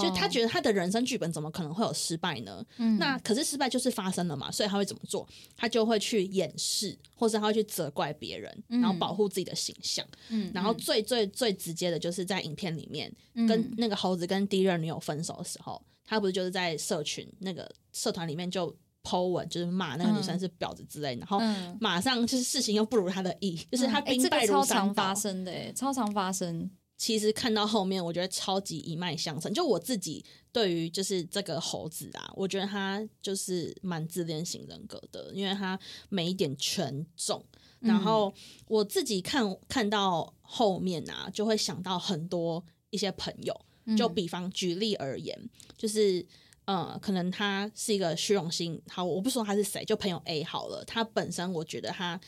就他觉得他的人生剧本怎么可能会有失败呢？嗯那可是失败就是发生了嘛，所以他会怎么做？他就会去掩饰，或者他会去责怪别人，然后保护自己的形象。嗯然后最最最直接的就是在影片里面，跟那个猴子跟第一任女友分手的时候，他不是就是在社群那个社团里面就 Po 文，就是骂那个女生是婊子之类，然后嗯马上就是事情又不如他的意，就是他兵败如山倒超常发。生的，哎，超常发生，其实看到后面，我觉得超级一脉相承。就我自己对于就是这个猴子啊，我觉得他就是蛮自恋型人格的，因为他每一点全中。然后我自己看看到后面啊，就会想到很多一些朋友。就比方举例而言，就是呃，可能他是一个虚荣心好，我不说他是谁，就朋友 A 好了。他本身我觉得他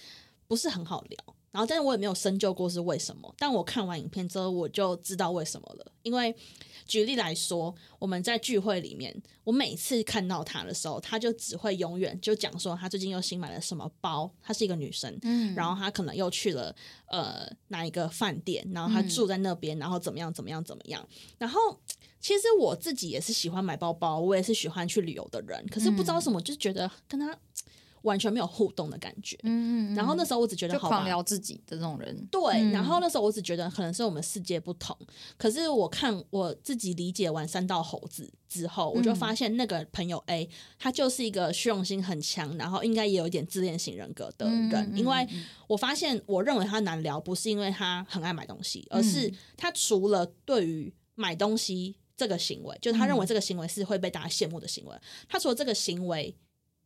不是很好聊。然后，但是我也没有深究过是为什么。但我看完影片之后，我就知道为什么了。因为举例来说，我们在聚会里面，我每次看到她的时候，她就只会永远就讲说她最近又新买了什么包。她是一个女生，嗯，然后她可能又去了呃哪一个饭店，然后她住在那边，然后怎么样怎么样怎么样。然后其实我自己也是喜欢买包包，我也是喜欢去旅游的人，可是不知道什么，就觉得跟她。完全没有互动的感觉，嗯嗯，然后那时候我只觉得好狂聊自己的那种人，对，然后那时候我只觉得可能是我们世界不同，可是我看我自己理解完三道猴子之后，我就发现那个朋友 A 他就是一个虚荣心很强，然后应该也有一点自恋型人格的人，因为我发现我认为他难聊不是因为他很爱买东西，而是他除了对于买东西这个行为，就是他认为这个行为是会被大家羡慕的行为，他除了这个行为。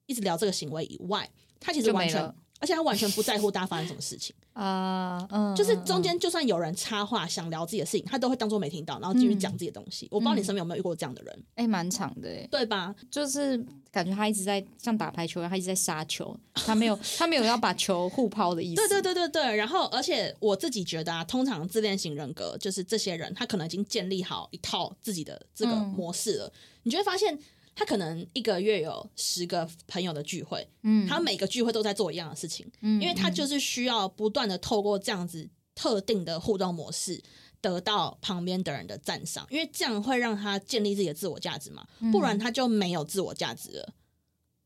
一直聊这个行为以外，他其实完全，而且他完全不在乎大家发生什么事情啊，嗯，就是中间就算有人插话想聊自己的事情，他都会当做没听到，然后继续讲自己的东西。我不知道你身边有没有遇过这样的人？哎，蛮长的，对吧？就是感觉他一直在像打排球一样，他一直在杀球，他没有 他没有要把球互抛的意思。对对对对对。然后，而且我自己觉得啊，通常自恋型人格就是这些人，他可能已经建立好一套自己的这个模式了，你就会发现。他可能一个月有十个朋友的聚会，嗯，他每个聚会都在做一样的事情，嗯，因为他就是需要不断的透过这样子特定的互动模式，得到旁边的人的赞赏，因为这样会让他建立自己的自我价值嘛，不然他就没有自我价值了。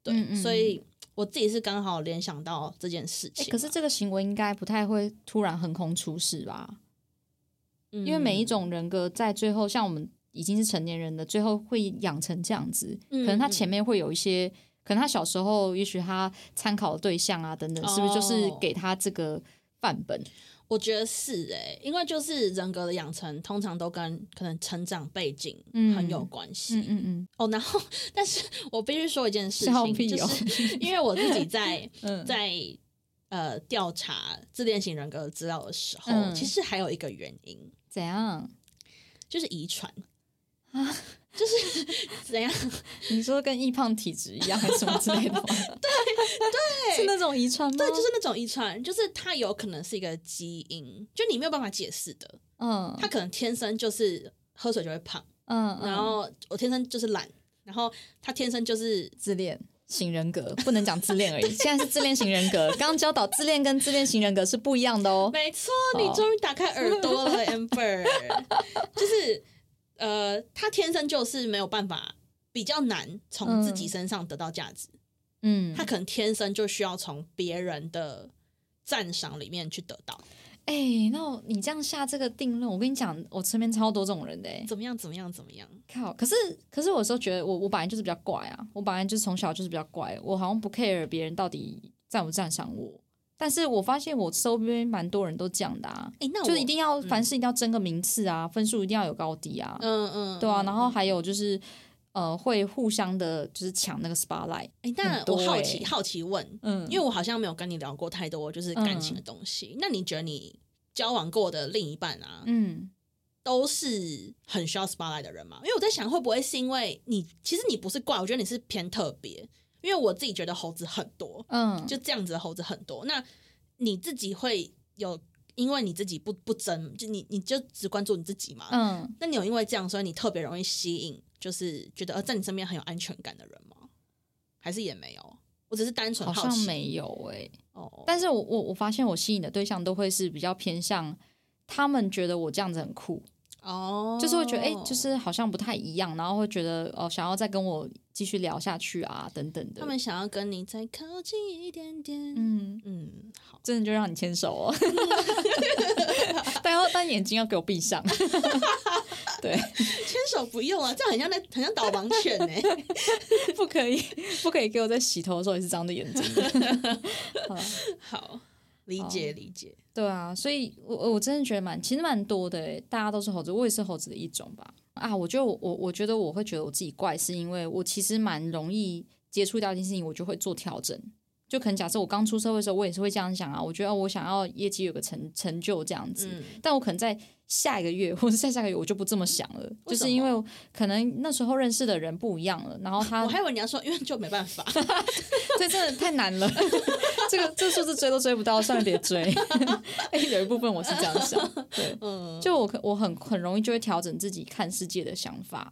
对，所以我自己是刚好联想到这件事情。可是这个行为应该不太会突然横空出世吧？因为每一种人格在最后，像我们。已经是成年人的，最后会养成这样子，可能他前面会有一些，可能他小时候，也许他参考的对象啊等等，是不是就是给他这个范本？我觉得是哎，因为就是人格的养成，通常都跟可能成长背景很有关系。嗯嗯嗯。哦，然后，但是我必须说一件事情，就是因为我自己在 在呃调查自恋型人格资料的时候，其实还有一个原因，怎样？就是遗传。啊，就是怎样？你说跟易胖体质一样，还是什么之类的？对对，是那种遗传吗？对，就是那种遗传，就是它有可能是一个基因，就你没有办法解释的。嗯，他可能天生就是喝水就会胖，嗯，然后我天生就是懒，然后他天生就是自恋型人格，不能讲自恋而已。现在是自恋型人格，刚刚教导自恋跟自恋型人格是不一样的哦。没错，你终于打开耳朵了，Amber，就是。呃，他天生就是没有办法，比较难从自己身上得到价值。嗯，他可能天生就需要从别人的赞赏里面去得到。哎，那你这样下这个定论，我跟你讲，我身边超多这种人的。怎么样？怎么样？怎么样？靠！可是，可是，我有时候觉得，我我本来就是比较怪啊，我本来就是从小就是比较怪，我好像不 care 别人到底赞不赞赏我。但是我发现我周边蛮多人都这样的啊，哎，那就一定要凡事一定要争个名次啊，分数一定要有高低啊，嗯嗯，对啊，然后还有就是呃，会互相的，就是抢那个 spotlight。哎，那我好奇好奇问，嗯，因为我好像没有跟你聊过太多就是感情的东西，那你觉得你交往过的另一半啊，嗯，都是很需要 spotlight 的人吗？因为我在想，会不会是因为你其实你不是怪，我觉得你是偏特别。因为我自己觉得猴子很多，嗯，就这样子的猴子很多。那你自己会有，因为你自己不不争，就你你就只关注你自己嘛，嗯。那你有因为这样，所以你特别容易吸引，就是觉得呃在你身边很有安全感的人吗？还是也没有？我只是单纯好像没有哎。哦，但是我我我发现我吸引的对象都会是比较偏向，他们觉得我这样子很酷。哦，就是会觉得哎，就是好像不太一样，然后会觉得哦，想要再跟我继续聊下去啊，等等的。他们想要跟你再靠近一点点。嗯嗯，好，真的就让你牵手哦。但要但眼睛要给我闭上。对，牵手不用啊，这样很像在很像导盲犬呢。不可以，不可以给我在洗头的时候也是张着眼睛。好。理解理解。对啊，所以我我真的觉得蛮其实蛮多的，大家都是猴子，我也是猴子的一种吧。啊，我觉得我我我觉得我会觉得我自己怪，是因为我其实蛮容易接触到一件事情，我就会做调整。就可能假设我刚出社会的时候，我也是会这样想啊。我觉得我想要业绩有个成成就这样子，但我可能在下一个月或者下下个月我就不这么想了，就是因为可能那时候认识的人不一样了。然后他，我还以为你要说，因为就没办法，这真的太难了。这个这数字追都追不到，算了，别追。哎，有一部分我是这样想，对，就我我很很容易就会调整自己看世界的想法。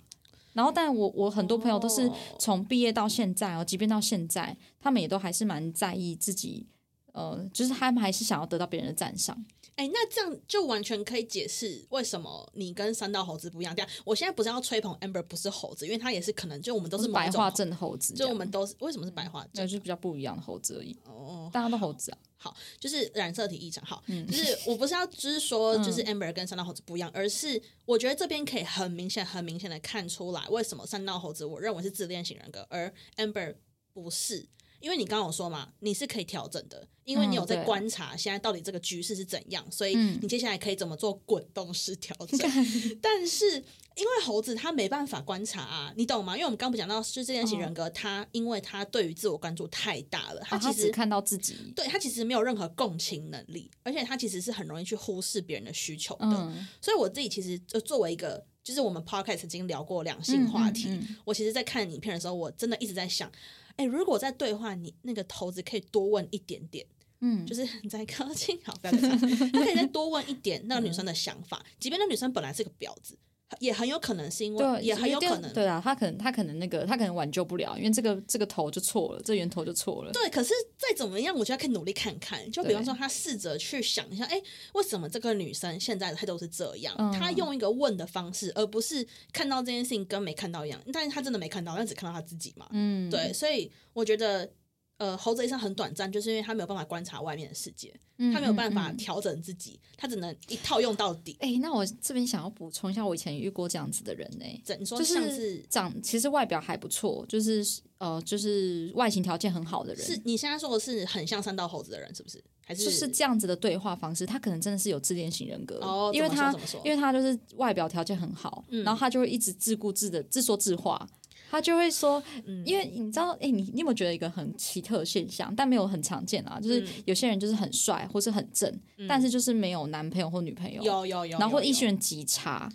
然后，但我我很多朋友都是从毕业到现在哦，即便到现在，他们也都还是蛮在意自己，呃，就是他们还是想要得到别人的赞赏。哎，那这样就完全可以解释为什么你跟三道猴子不一样。这样，我现在不是要吹捧 Amber 不是猴子，因为他也是可能就我们都是白化症猴子，就我们都是为什么是白化症，就是比较不一样的猴子而已。哦，大家都猴子啊。好，就是染色体异常。好，就是我不是要就是说，就是 Amber 跟三道猴子不一样，而是我觉得这边可以很明显、很明显的看出来，为什么三道猴子我认为是自恋型人格，而 Amber 不是。因为你刚刚有说嘛，你是可以调整的，因为你有在观察现在到底这个局势是怎样，所以你接下来可以怎么做滚动式调 整。但是因为猴子他没办法观察啊，你懂吗？因为我们刚不讲到，是这件型人格，他因为他对于自我关注太大了，他其实看到自己，对他其实没有任何共情能力，而且他其实是很容易去忽视别人的需求的。所以我自己其实就作为一个，就是我们 podcast 曾经聊过两性话题，我其实，在看影片的时候，我真的一直在想。哎，如果在对话，你那个头子可以多问一点点，嗯，就是 你在靠近，好，不要再他可以再多问一点那个女生的想法，即便那女生本来是个婊子。也很有可能是因为，也很有可能，对啊，他可能他可能那个他可能挽救不了，因为这个这个头就错了，这源头就错了。对，可是再怎么样，我觉得可以努力看看。就比方说，他试着去想一下，哎，为什么这个女生现在的态度是这样？他用一个问的方式，而不是看到这件事情跟没看到一样。但是他真的没看到，他只看到他自己嘛。嗯，对，所以我觉得。呃，猴子一生很短暂，就是因为他没有办法观察外面的世界，他没有办法调整自己，他只能一套用到底。哎，那我这边想要补充一下，我以前遇过这样子的人呢。你说像是长，其实外表还不错，就是呃，就是外形条件很好的人。是你现在说的是很像三道猴子的人，是不是？还是就是这样子的对话方式？他可能真的是有自恋型人格哦，因为他因为他就是外表条件很好，然后他就会一直自顾自的自说自话。他就会说，因为你知道，哎，你你有没有觉得一个很奇特的现象？但没有很常见啊，就是有些人就是很帅或是很正，但是就是没有男朋友或女朋友，有有有，然后异性人极差，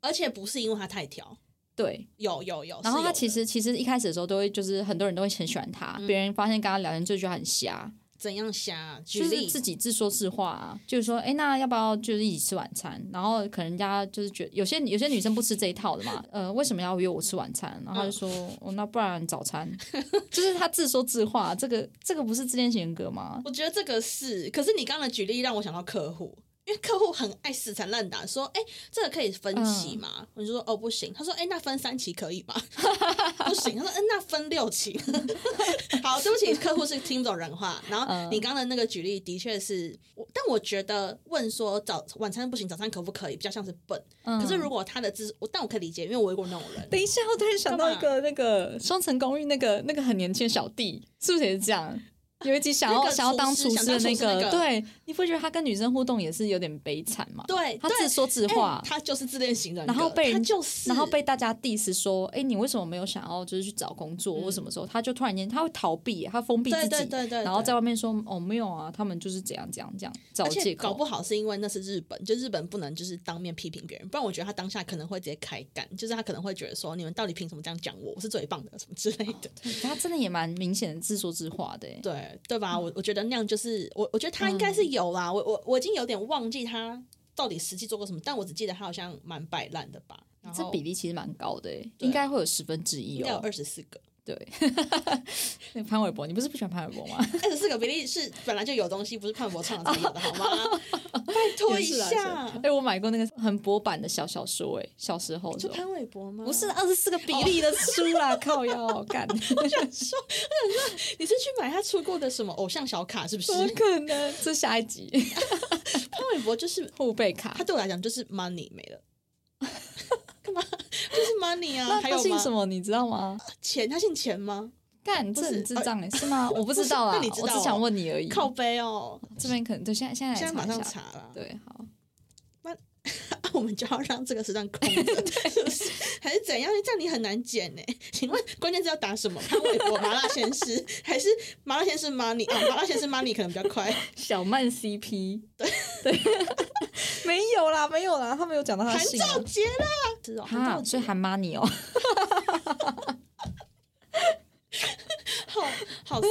而且不是因为他太挑，对，有有有，然后他其实其实一开始的时候都会就是很多人都会很喜欢他，别人发现跟他聊天就觉得很瞎。怎样瞎？就是自己自说自话啊，就是说，哎，那要不要就是一起吃晚餐？然后可能人家就是觉得有些有些女生不吃这一套的嘛，呃，为什么要约我吃晚餐？然后就说，哦，那不然早餐？就是他自说自话，这个这个不是自恋型人格吗？我觉得这个是，可是你刚刚的举例让我想到客户。因为客户很爱死缠烂打，说：“哎，这个可以分期吗？”我就说：“哦，不行。”他说：“哎，那分三期可以吗？” 不行。他说：“嗯，那分六期。”好，对不起，客户是听不懂人话。然后你刚刚的那个举例的确是，但我觉得问说早晚餐不行，早餐可不可以，比较像是笨。可是如果他的字，但我可以理解，因为我遇过那种人。等一下，我突然想到一个那个双层公寓那个那个很年轻的小弟，是不是也是这样？有一集想要想要当厨师的那个，对，你不觉得他跟女生互动也是有点悲惨吗？对，他自说自话，他就是自恋型人然后被人就是，然后被大家 diss 说，哎，你为什么没有想要就是去找工作？或什么时候他就突然间他会逃避，他封闭自己，对对对，然后在外面说，哦，没有啊，他们就是怎样怎样这样找借口，搞不好是因为那是日本，就日本不能就是当面批评别人，不然我觉得他当下可能会直接开干，就是他可能会觉得说，你们到底凭什么这样讲我？我是最棒的什么之类的。他真的也蛮明显的自说自话的，对对吧？我我觉。得那样就是我，我觉得他应该是有啦。我我我已经有点忘记他到底实际做过什么，但我只记得他好像蛮摆烂的吧。这比例其实蛮高的，应该会有十分之一，应该有二十四个。对，那潘玮柏，你不是不喜欢潘玮柏吗？二十四个比例是本来就有东西，不是潘玮柏唱的才有的，好吗？拜托一下。哎，我买过那个很薄版的小小说，哎，小时候就潘玮柏吗？不是二十四个比例的书啦，靠腰干。我想说，我想说，你是去买他出过的什么偶像小卡，是不是？不可能这下一集。潘玮柏就是后背卡，他对我来讲就是 money 没了。干嘛？就是 money 啊，那他姓什么？你知道吗？钱，他姓钱吗？干，这很智障哎，是吗？我不知道啊，我只想问你而已。靠背哦，这边可能对，现在现在现在马上查了。对，好。我们就要让这个时段空着，还是怎样？这样你很难剪呢。请问关键字要打什么？潘玮柏、麻辣鲜师，还是麻辣鲜师 money？啊，麻辣鲜师 money 可能比较快。小曼 CP，对对，没有啦，没有啦，他没有讲到他韩兆杰啦，知道？哈，所以韩 money 哦。好好色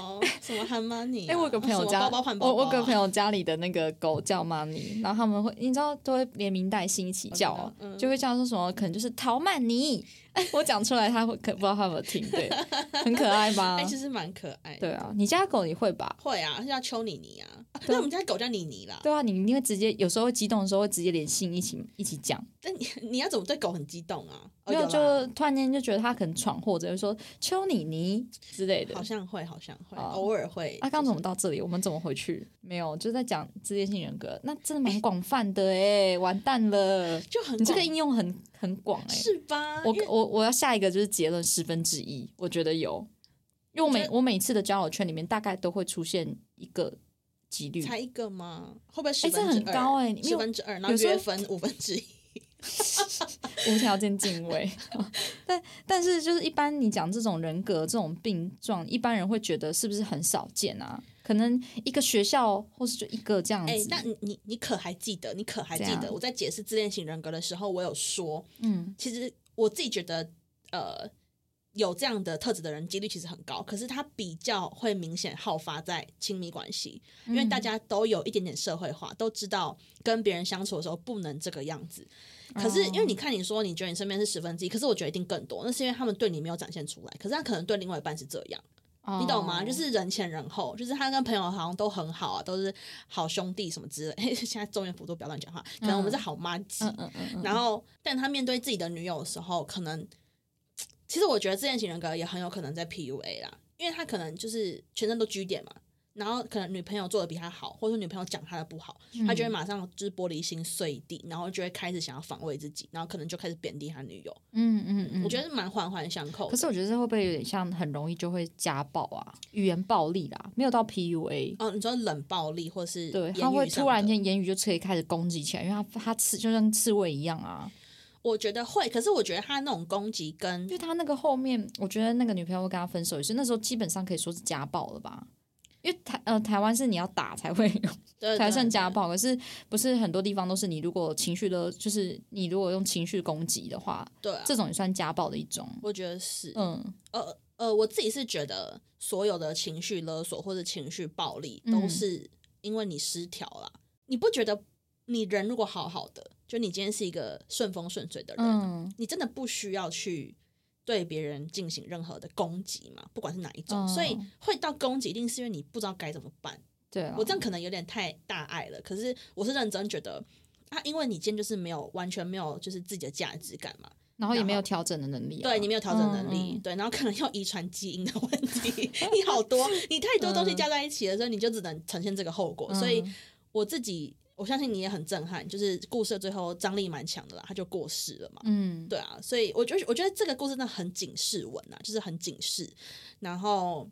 哦，什么喊 money？哎，我有个朋友家，我我个朋友家里的那个狗叫 money，然后他们会，你知道都会连名带姓一起叫，就会叫说什么，可能就是陶曼尼。哎，我讲出来他会可不知道他有没有听，对，很可爱吧？哎，其实蛮可爱。对啊，你家狗你会吧？会啊，叫丘妮妮啊。那我们家狗叫妮妮啦。对啊，你你会直接有时候激动的时候会直接连姓一起一起讲。那你 你要怎么对狗很激动啊？没有，就突然间就觉得它可能闯祸，者会说丘妮妮之类的。好像会，好像会，偶尔会。啊，刚怎么到这里？我们怎么回去？没有，就在讲自恋性人格，那真的蛮广泛的哎，完蛋了，就很你这个应用很很广哎，是吧？我我我要下一个就是结论十分之一，我觉得有，因为我每我每次的交友圈里面大概都会出现一个几率，才一个吗？会不会十分很高哎？十分之二，然后约分五分之一。无条件敬畏，但但是就是一般你讲这种人格这种病状，一般人会觉得是不是很少见啊？可能一个学校或是就一个这样子。哎，但你你你可还记得？你可还记得我在解释自恋型人格的时候，我有说，嗯，其实我自己觉得，呃，有这样的特质的人几率其实很高，可是他比较会明显好发在亲密关系，因为大家都有一点点社会化，都知道跟别人相处的时候不能这个样子。可是，因为你看，你说你觉得你身边是十分之一，可是我觉得一定更多。那是因为他们对你没有展现出来，可是他可能对另外一半是这样，你懂吗？就是人前人后，就是他跟朋友好像都很好啊，都是好兄弟什么之类。现在中原普都不要乱讲话，可能我们是好妈鸡。然后，但他面对自己的女友的时候，可能其实我觉得自恋型人格也很有可能在 PUA 啦，因为他可能就是全身都 G 点嘛。然后可能女朋友做的比他好，或者说女朋友讲他的不好，他就会马上就是玻璃心碎地，然后就会开始想要防卫自己，然后可能就开始贬低他女友。嗯嗯嗯，我觉得是蛮环环相扣。可是我觉得这会不会有点像很容易就会家暴啊，语言暴力啦，没有到 PUA。哦，你说冷暴力或是对，他会突然间言语就可以开始攻击起来，因为他他刺就像刺猬一样啊。我觉得会，可是我觉得他那种攻击跟，因为他那个后面，我觉得那个女朋友会跟他分手也是那时候基本上可以说是家暴了吧。因为台呃台湾是你要打才会 才算家暴，可是不是很多地方都是你如果情绪的，就是你如果用情绪攻击的话，对，啊这种也算家暴的一种。我觉得是，嗯，呃呃，我自己是觉得所有的情绪勒索或者情绪暴力都是因为你失调了。你不觉得你人如果好好的，就你今天是一个顺风顺水的人，你真的不需要去。对别人进行任何的攻击嘛，不管是哪一种，所以会到攻击，一定是因为你不知道该怎么办。对我这样可能有点太大爱了，可是我是认真觉得啊，因为你今天就是没有完全没有就是自己的价值感嘛，然后也没有调整的能力，对你没有调整能力，对，然后可能要遗传基因的问题，你好多，你太多东西加在一起了，所以你就只能呈现这个后果。所以我自己。我相信你也很震撼，就是故事最后张力蛮强的啦，他就过世了嘛。嗯，对啊，所以我觉得我觉得这个故事真的很警示文啊，就是很警示，然后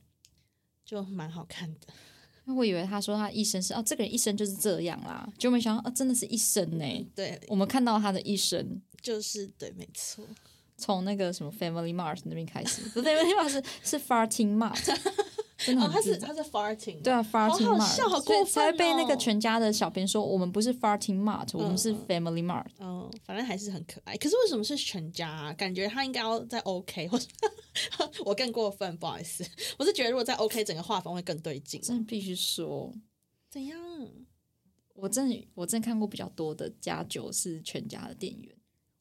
就蛮好看的。我以为他说他一生是哦，这个人一生就是这样啦，就没想到哦，真的是一生呢。对，我们看到他的一生，就是对，没错，从那个什么 Family Mart 那边开始，Family Mart 是是 Farting Mart。哦，他是他是 farting，对啊，farting mart，好过分哦！才被那个全家的小编说，我们不是 farting mart，我们是 family mart。嗯，反正还是很可爱。可是为什么是全家？感觉他应该要在 OK，或者 我更过分，不好意思。我是觉得如果在 OK，整个画风会更对劲。真的必须说，怎样？我真的我真的看过比较多的家酒是全家的店员。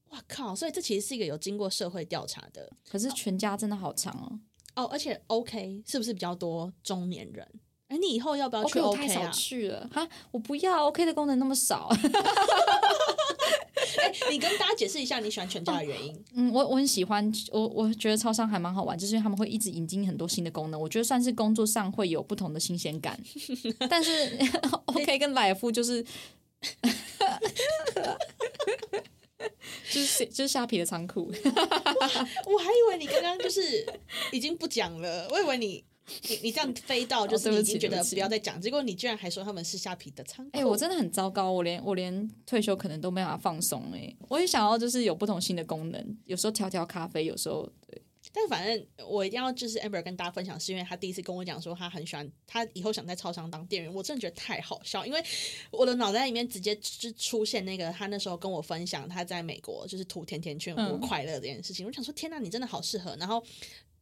哇靠！所以这其实是一个有经过社会调查的。可是全家真的好长哦。哦，而且 OK 是不是比较多中年人？哎，你以后要不要去 OK 啊？去了哈，我不要 OK 的功能那么少。哎，你跟大家解释一下你喜欢全家的原因。嗯，我我很喜欢，我我觉得超商还蛮好玩，就是因为他们会一直引进很多新的功能，我觉得算是工作上会有不同的新鲜感。但是 OK 跟来福就是。就是就是虾皮的仓库。我还以为你刚刚就是已经不讲了，我以为你你你这样飞到就是已经觉得不要再讲，结果你居然还说他们是虾皮的仓库。哎，我真的很糟糕，我连我连退休可能都没法放松哎，我也想要就是有不同新的功能，有时候调调咖啡，有时候对。但反正我一定要就是 Amber 跟大家分享，是因为他第一次跟我讲说他很喜欢，他以后想在超商当店员。我真的觉得太好笑，因为我的脑袋里面直接就出现那个他那时候跟我分享他在美国就是涂甜甜圈过快乐这件事情。我想说天哪，你真的好适合。然后。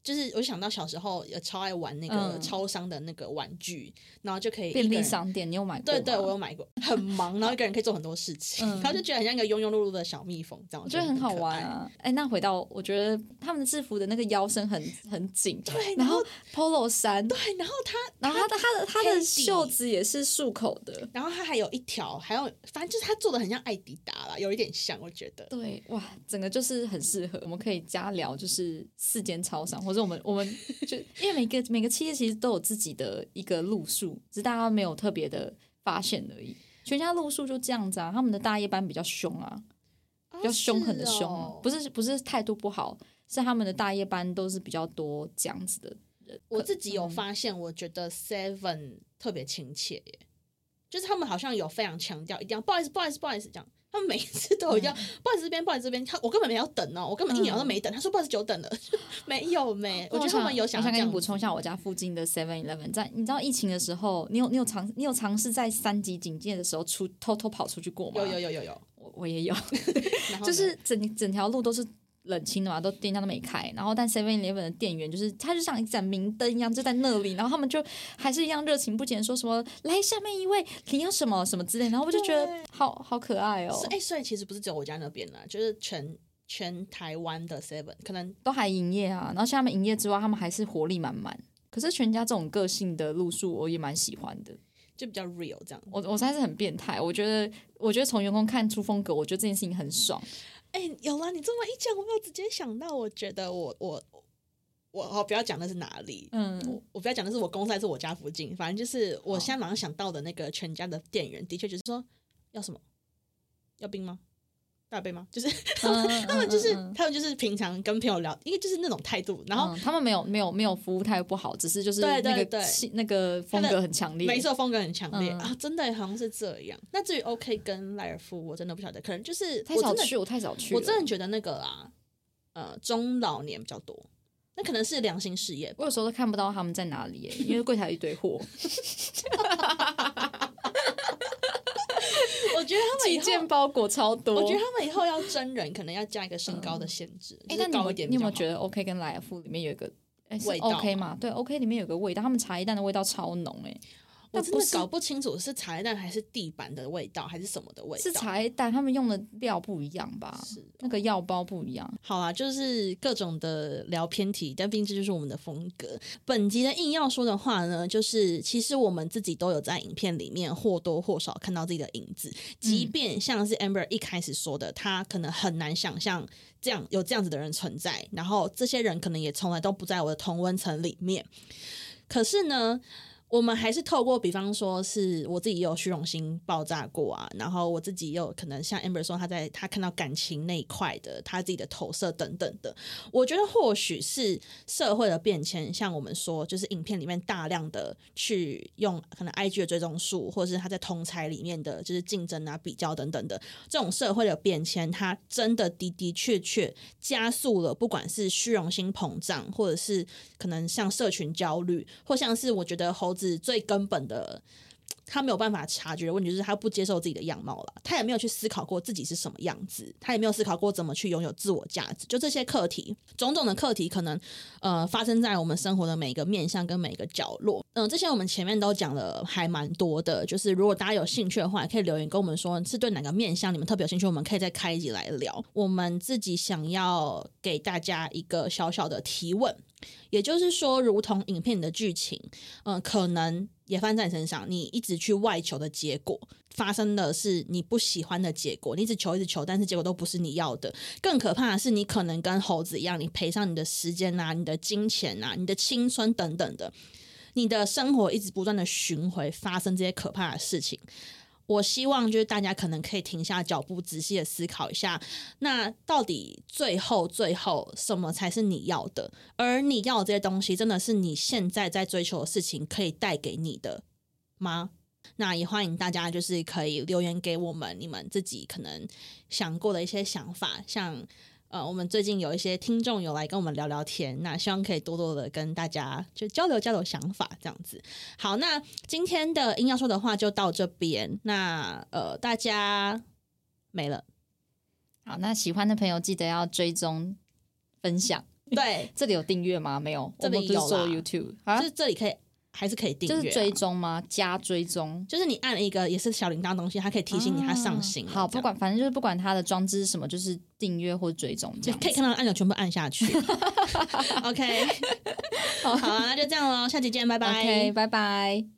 就是我想到小时候也超爱玩那个超商的那个玩具，然后就可以便利商店，你有买过？对对，我有买过。很忙，然后一个人可以做很多事情，然后就觉得很像一个庸庸碌碌的小蜜蜂，这样我觉得很好玩啊。哎，那回到我觉得他们的制服的那个腰身很很紧，对，然后 polo 衫，对，然后他，然后他的他的他的袖子也是束口的，然后他还有一条，还有反正就是他做的很像艾迪达啦，有一点像，我觉得。对，哇，整个就是很适合，我们可以加聊，就是四间超商，或者我们我们。就 因为每个每个企业其实都有自己的一个路数，只是大家没有特别的发现而已。全家路数就这样子啊，他们的大夜班比较凶啊，比较凶狠的凶，不是不是态度不好，是他们的大夜班都是比较多这样子的人。我自己有发现，我觉得 Seven 特别亲切耶，就是他们好像有非常强调一定要不好意思不好意思不好意思这样。他们每次都一样，不好意思这边，不好意思这边，他我根本没有等哦，我根本一秒都没等。他说不好意思久等了，没有没。我觉得他们有想。我想跟你补充一下，我家附近的 Seven Eleven，在你知道疫情的时候，你有你有尝你有尝试在三级警戒的时候出偷偷跑出去过吗？有有有有有，我我也有 就是整整条路都是。冷清的嘛，都店家都没开，然后但 Seven Eleven 的店员就是，他就像一盏明灯一样，就在那里，然后他们就还是一样热情不减，说什么来下面一位，你要什么什么之类，然后我就觉得好好可爱哦。哎，所以其实不是只有我家那边啦，就是全全台湾的 Seven 可能都还营业啊。然后像他们营业之外，他们还是活力满满。可是全家这种个性的路数，我也蛮喜欢的，就比较 real 这样。我我算是很变态，我觉得我觉得从员工看出风格，我觉得这件事情很爽。哎，有啊！你这么一讲，我有直接想到，我觉得我我我哦，不要讲的是哪里，嗯，我我不要讲的是我公司还是我家附近，反正就是我现在马上想到的那个全家的店员，的确就是说要什么，要冰吗？大杯吗？就是他们就是他们就是平常跟朋友聊，因为就是那种态度，然后他们没有没有没有服务态度不好，只是就是那个那个风格很强烈，没错，风格很强烈啊，真的好像是这样。那至于 OK 跟莱尔夫，我真的不晓得，可能就是太少去，我太少去，我真的觉得那个啊，呃，中老年比较多，那可能是良心事业。我有时候都看不到他们在哪里，因为柜台一堆货。我觉得他们一件包裹超多。我觉得他们以后要真人，可能要加一个身高的限制。哎，那你你有没有觉得 OK 跟莱尔富里面有一个味道？OK 嘛？对，OK 里面有个味道，他们茶叶蛋的味道超浓哎。我真的搞不清楚是茶叶蛋还是地板的味道，还是什么的味道？是茶叶蛋，他们用的料不一样吧？是那个药包不一样。好啊，就是各种的聊偏题，但毕竟这就是我们的风格。本集的硬要说的话呢，就是其实我们自己都有在影片里面或多或少看到自己的影子，即便像是 Amber 一开始说的，他可能很难想象这样有这样子的人存在，然后这些人可能也从来都不在我的同温层里面。可是呢？我们还是透过，比方说是我自己也有虚荣心爆炸过啊，然后我自己也有可能像 Amber 说，他在他看到感情那一块的他自己的投射等等的，我觉得或许是社会的变迁，像我们说，就是影片里面大量的去用可能 IG 的追踪数，或者是他在同才里面的就是竞争啊、比较等等的这种社会的变迁，它真的的的确确加速了，不管是虚荣心膨胀，或者是可能像社群焦虑，或像是我觉得猴。是最根本的，他没有办法察觉的问题，就是他不接受自己的样貌了，他也没有去思考过自己是什么样子，他也没有思考过怎么去拥有自我价值。就这些课题，种种的课题，可能呃发生在我们生活的每一个面向跟每一个角落。嗯，这些我们前面都讲了，还蛮多的。就是如果大家有兴趣的话，可以留言跟我们说，是对哪个面向你们特别有兴趣，我们可以再开一集来聊。我们自己想要给大家一个小小的提问。也就是说，如同影片的剧情，嗯，可能也翻在你身上。你一直去外求的结果，发生的是你不喜欢的结果。你一直求，一直求，但是结果都不是你要的。更可怕的是，你可能跟猴子一样，你赔上你的时间啊，你的金钱啊，你的青春等等的，你的生活一直不断的巡回发生这些可怕的事情。我希望就是大家可能可以停下脚步，仔细的思考一下，那到底最后最后什么才是你要的？而你要这些东西，真的是你现在在追求的事情可以带给你的吗？那也欢迎大家就是可以留言给我们，你们自己可能想过的一些想法，像。呃，我们最近有一些听众有来跟我们聊聊天，那希望可以多多的跟大家就交流交流想法这样子。好，那今天的硬要说的话就到这边。那呃，大家没了。好，那喜欢的朋友记得要追踪分享。对，这里有订阅吗？没有，这里有 YouTube，就是这里可以。还是可以订阅，就是追踪吗？加追踪，就是你按了一个也是小铃铛东西，它可以提醒你它上新。好，不管反正就是不管它的装置是什么，就是订阅或追踪，就可以看到按钮全部按下去。OK，好啊，那就这样喽，下期见，拜拜，拜拜。